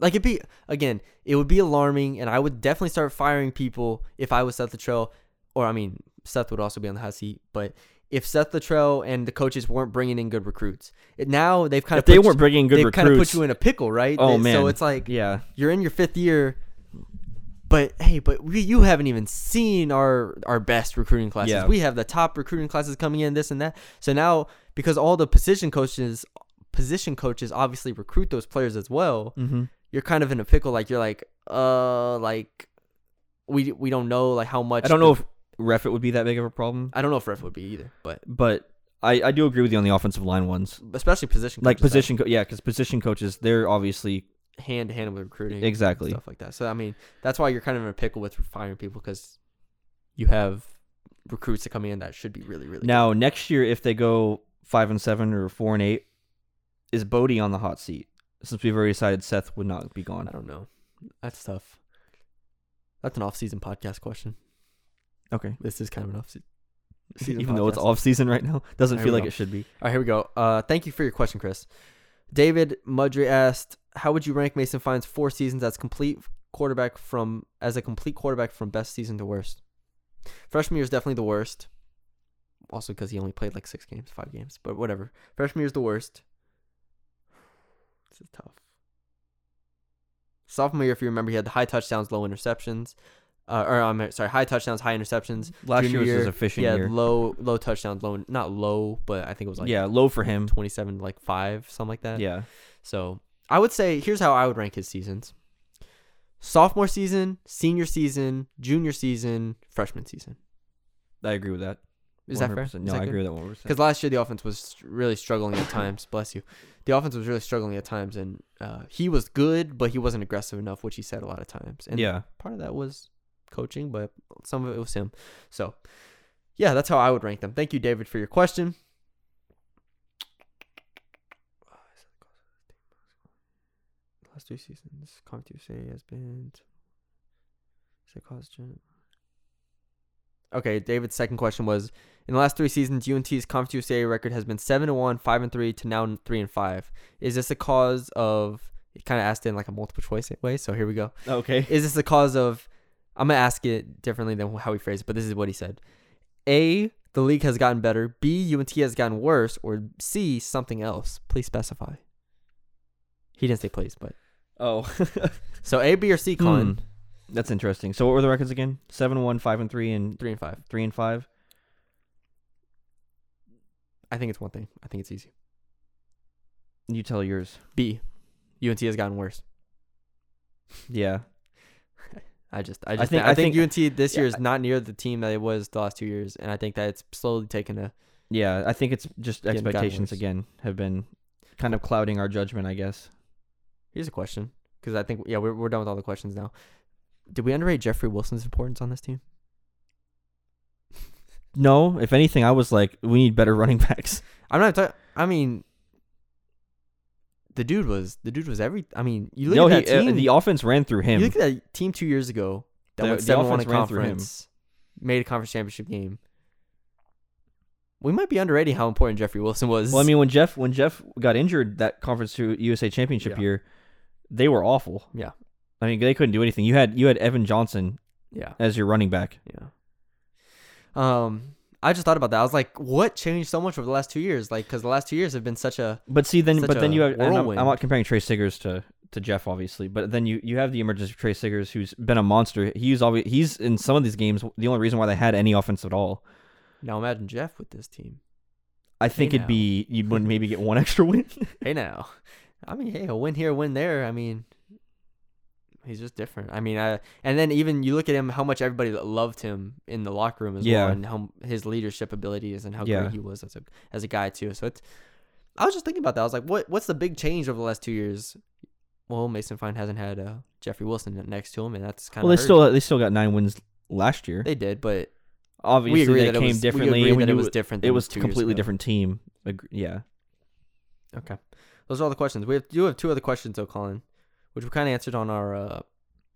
like it'd be again, it would be alarming, and I would definitely start firing people if I was Seth Littrell, or I mean Seth would also be on the hot seat. But if Seth Littrell and the coaches weren't bringing in good recruits, it, now they've kind if of they put weren't you, bringing good they've recruits, kind of put you in a pickle, right? Oh, They- man. So it's like yeah, you're in your fifth year. But hey, but we, you haven't even seen our our best recruiting classes. Yeah. We have the top recruiting classes coming in, this and that. So now, because all the position coaches, position coaches obviously recruit those players as well. mm-hmm. You're kind of in a pickle. Like you're like, uh, like we we don't know like how much. I don't know if Refit would be that big of a problem, I don't know if ref would be either, but but I I do agree with you on the offensive line ones. especially position Like coaches, position, co- yeah, because position coaches, they're obviously hand to hand with recruiting, Exactly. stuff like that. So I mean, that's why you're kind of in a pickle with firing people because you have recruits that come in that should be really really. now next year if they go five and seven or four and eight, is Bodie on the hot seat? Since we've already decided Seth would not be good. I gone. don't know. That's tough. That's an off-season podcast question. Okay, This is kind of an off-season. even though it's off season right now, doesn't There feel we like go. it should be. All right, here we go. Uh, thank you for your question, Chris. David Mudry asked, "How would you rank Mason Fine's four seasons as complete quarterback from as a complete quarterback from best season to worst?" Freshman year is definitely the worst. Also, because he only played like six games, five games, but whatever. Freshman year is the worst. This is tough. Sophomore year, if you remember, he had high touchdowns, low interceptions. Uh, or I'm sorry, high touchdowns, high interceptions. Last Junior year was his efficient had year. low, low touchdowns, low, not low, but I think it was like yeah, low for him. 27 like 5 something like that Yeah, so i would say here's how i would rank his seasons sophomore season senior season junior season freshman season I agree with that. is that fair 100%. No, I agree with that one percent. because last year the offense was really struggling at times bless you the offense was really struggling at times and uh, he was good but he wasn't aggressive enough which he said a lot of times and Yeah, part of that was coaching but some of it was him so yeah that's how i would rank them thank you david for your question last two seasons Conference USA has been is it cause Okay, David's second question was in the last three seasons UNT's Conference USA record has been seven and one, five and three to now three and five. Is this a cause of he kind of asked in like a multiple choice way, so here we go. okay. Is this a cause of? I'm gonna ask it differently than how he phrased it, but this is what he said: A, the league has gotten better. B, UNT has gotten worse. Or C, something else. Please specify. He didn't say please, but Oh, so A, B, or C, Colin. Hmm. that's interesting. So what were the records again? Seven, one, five, and three, and Three and five. three and five. I think it's one thing. I think it's easy. You tell yours. B, UNT has gotten worse. Yeah, I just, I I just, think- think, I, I think, think- UNT this yeah, year is not near the team that it was the last two years, and I think that it's slowly taken a. yeah. I think it's just expectations again have been kind of clouding our judgment. I guess. Here's a question, because I think yeah, we're we're done with all the questions now. Did we underrate Jeffrey Wilson's importance on this team? No, if anything, I was like, we need better running backs. I'm not. talking. I mean, the dude was the dude was every. I mean, you look no, at that he, uh, team. the offense ran through him. you look at that team two years ago that The- went seven one in offense ran through him. conference, made a conference championship game. We might be underrating how important Jeffrey Wilson was. Well, I mean, when Jeff when Jeff got injured that conference to USA championship Yeah. year, they were awful. Yeah. I mean, they couldn't do anything. You had you had Evan Johnson yeah, as your running back. yeah. Um, I just thought about that. I was like, what changed so much over the last two years? Like, because the last two years have been such a But see, then but then you have. I'm. I'm not comparing Trey Siggers to to Jeff, obviously, but then you you have the emergence of Trey Siggers, who's been a monster. He's always he's in some of these games the only reason why they had any offense at all. now. Imagine Jeff with this team. I think Hey it'd be you'd maybe get one extra win. Hey now, I mean, hey, a win here, a win there. I mean, he's just different. I mean, I and then even you look at him, how much everybody loved him in the locker room as Yeah. well, and how his leadership abilities and how Yeah. great he was as a as a guy too. So it's, I was just thinking about that. I was like, what what's the big change over the last two years? Well, Mason Fine hasn't had uh, Jeffrey Wilson next to him, and that's kind of well, they still they still got nine wins last year. they did, but Obviously, we agree they that came was, differently. We agree that it was different. it was a completely different team. Yeah. Okay. Those are all the questions. We have do have two other questions though, Colin, which we kind of answered on our. Uh,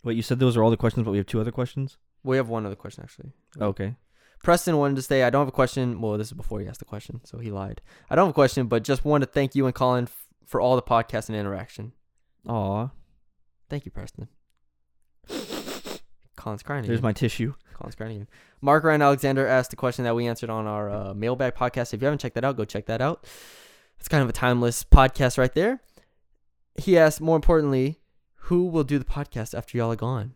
Wait, you said those are all the questions, but we have two other questions. we have one other question actually. Okay. Preston wanted to say, I don't have a question. Well, this is before he asked the question, so he lied. I don't have a question, but just wanted to thank you and Colin f- for all the podcast and interaction. Aw, Thank you, Preston. Colin's crying. there's again. my tissue. Colin's crying again. Mark Ryan Alexander asked a question that we answered on our uh, mailbag podcast. If you haven't checked that out, go check that out. It's kind of a timeless podcast right there. He asked, more importantly, who will do the podcast after y'all are gone?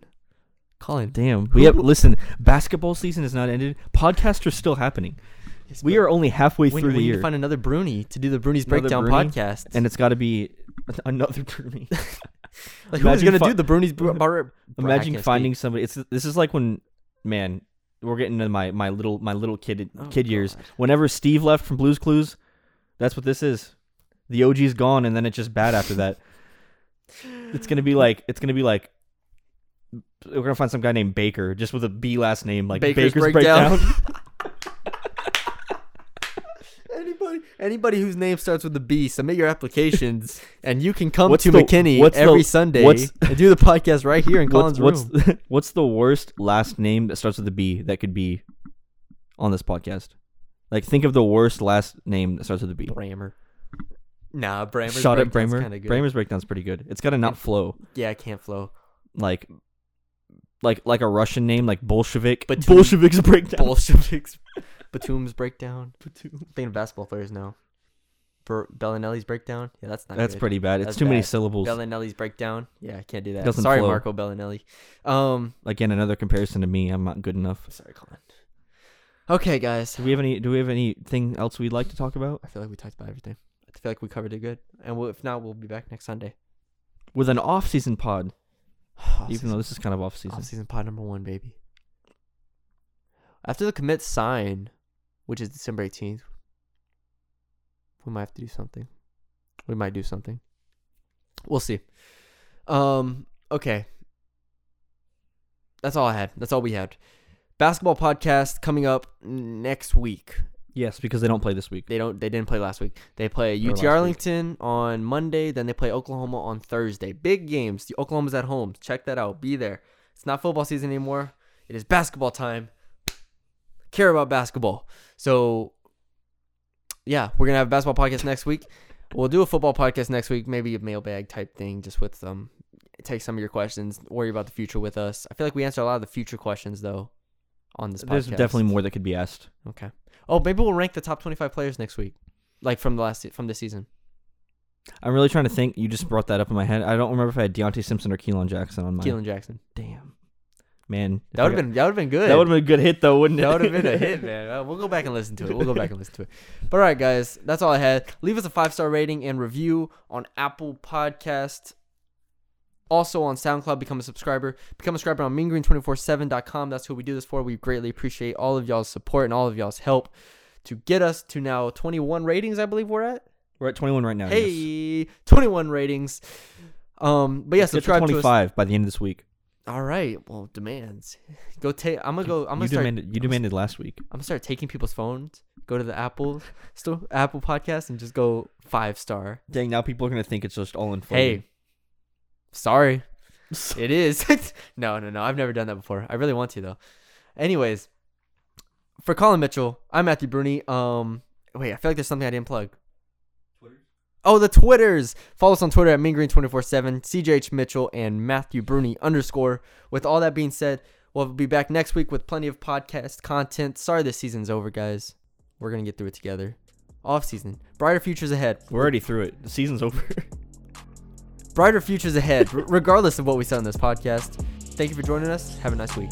Colin. Damn. We have listen. Basketball season is not ended. Podcasts are still happening. Yes, We are only halfway we, through we the need year, to find another Bruni to do the Bruni's Another Breakdown Bruni? podcast. and it's got to be another Bruni. like, who's gonna fi- do the Bruni's Br- I Imagine finding somebody. It's this is like when, man, we're getting into my my little my little kid Oh, kid years. Whenever Steve left from Blue's Clues, that's what this is. The OG's gone, and then it's just bad after that. It's gonna be like it's gonna be like we're gonna find some guy named Baker just with a B last name like Baker's Baker's, Breakdown. Breakdown. Anybody, anybody whose name starts with a B, submit your applications, and you can come What's to the- McKinney what's the- every Sunday what's- and do the podcast right here in what's Colin's what's room. the, what's the worst last name that starts with a B that could be on this podcast? Like think of the worst last name that starts with a B. Bramer. Nah, Bramer's Shot at breakdown's Bramer. Bramer's breakdown's pretty good. It's got to not flow Yeah, it can't flow. like like like a Russian name like Bolshevik. Batum. Bolshevik's breakdown. Bolsheviks. Batum's breakdown. Batum. thinking of basketball players now. Ber- Belinelli's breakdown. Yeah, that's not. That's good. pretty bad. It's That's too many syllables. Belinelli's breakdown. Yeah, I can't do that. Doesn't Sorry, flow. Marco Belinelli. Um, Again, another comparison to me. I'm not good enough. sorry, Colin. Okay, guys. Do we have any? Do we have anything else we'd like to talk about? I feel like we talked about everything. I feel like we covered it good. And we'll, if not, we'll be back next Sunday. With an off-season pod, Off even though this is kind of off-season. off season pod number one, baby. After the commit sign, which is December eighteenth, we might have to do something. We might do something. We'll see. Um. Okay. That's all I had. That's all we had. Basketball podcast coming up next week. Yes, because they don't play this week. They don't. They didn't play last week. They play Or UT last week. Arlington on Monday. Then they play Oklahoma on Thursday. Big games. The Oklahoma's at home. Check that out. Be there. It's not football season anymore. It is basketball time. Care about basketball. So, yeah, we're gonna have a basketball podcast next week. We'll do a football podcast next week. Maybe a mailbag type thing, just with some. Take some of your questions. Worry about the future with us. I feel like we answer a lot of the future questions though. On this podcast. There's definitely more that could be asked. Okay. Oh, maybe we'll rank the top 25 players next week, like from the last from this season. I'm really trying to think. You just brought that up in my head. I don't remember if I had Deontay Simpson or Keelan Jackson on my. Keelan Jackson. Damn, man, That would have been that would have been good. that would have been a good hit though, wouldn't it? That would have been a hit, man. We'll go back and listen to it. We'll go back and listen to it. But all right, guys, that's all I had. Leave us a five star rating and review on Apple Podcast. Also on SoundCloud, become a subscriber. Become a subscriber on meangreen247.com. That's who we do this for. We greatly appreciate all of y'all's support and all of y'all's help to get us to now 21 ratings, I believe we're at. We're at 21 right now. Hey, yes. 21 ratings. Um, but yeah, Let's to subscribe to, us. 25 by the end of this week. All right. Well, demands. Go take. I'm gonna go. I'm gonna you start. demanded. You demanded last week. I'm gonna start taking people's phones. Go to the Apple store, Apple Podcast, and just go five star. Dang, now people are gonna think it's just all in. Hey, sorry, it is. no, no, no. I've never done that before. I really want to though. Anyways, for Colin Mitchell, I'm Matthew Bruni. Um, wait, I feel like there's something I didn't plug. Twitter? Oh, the Twitters. Follow us on Twitter at MeanGreen247, CJH Mitchell, and Matthew Bruni underscore. With all that being said, we'll be back next week with plenty of podcast content. Sorry this season's over, guys. We're going to get through it together. Off season. Brighter futures ahead. We're already through it. The season's over. Brighter futures ahead, regardless of what we said on this podcast. Thank you for joining us. Have a nice week.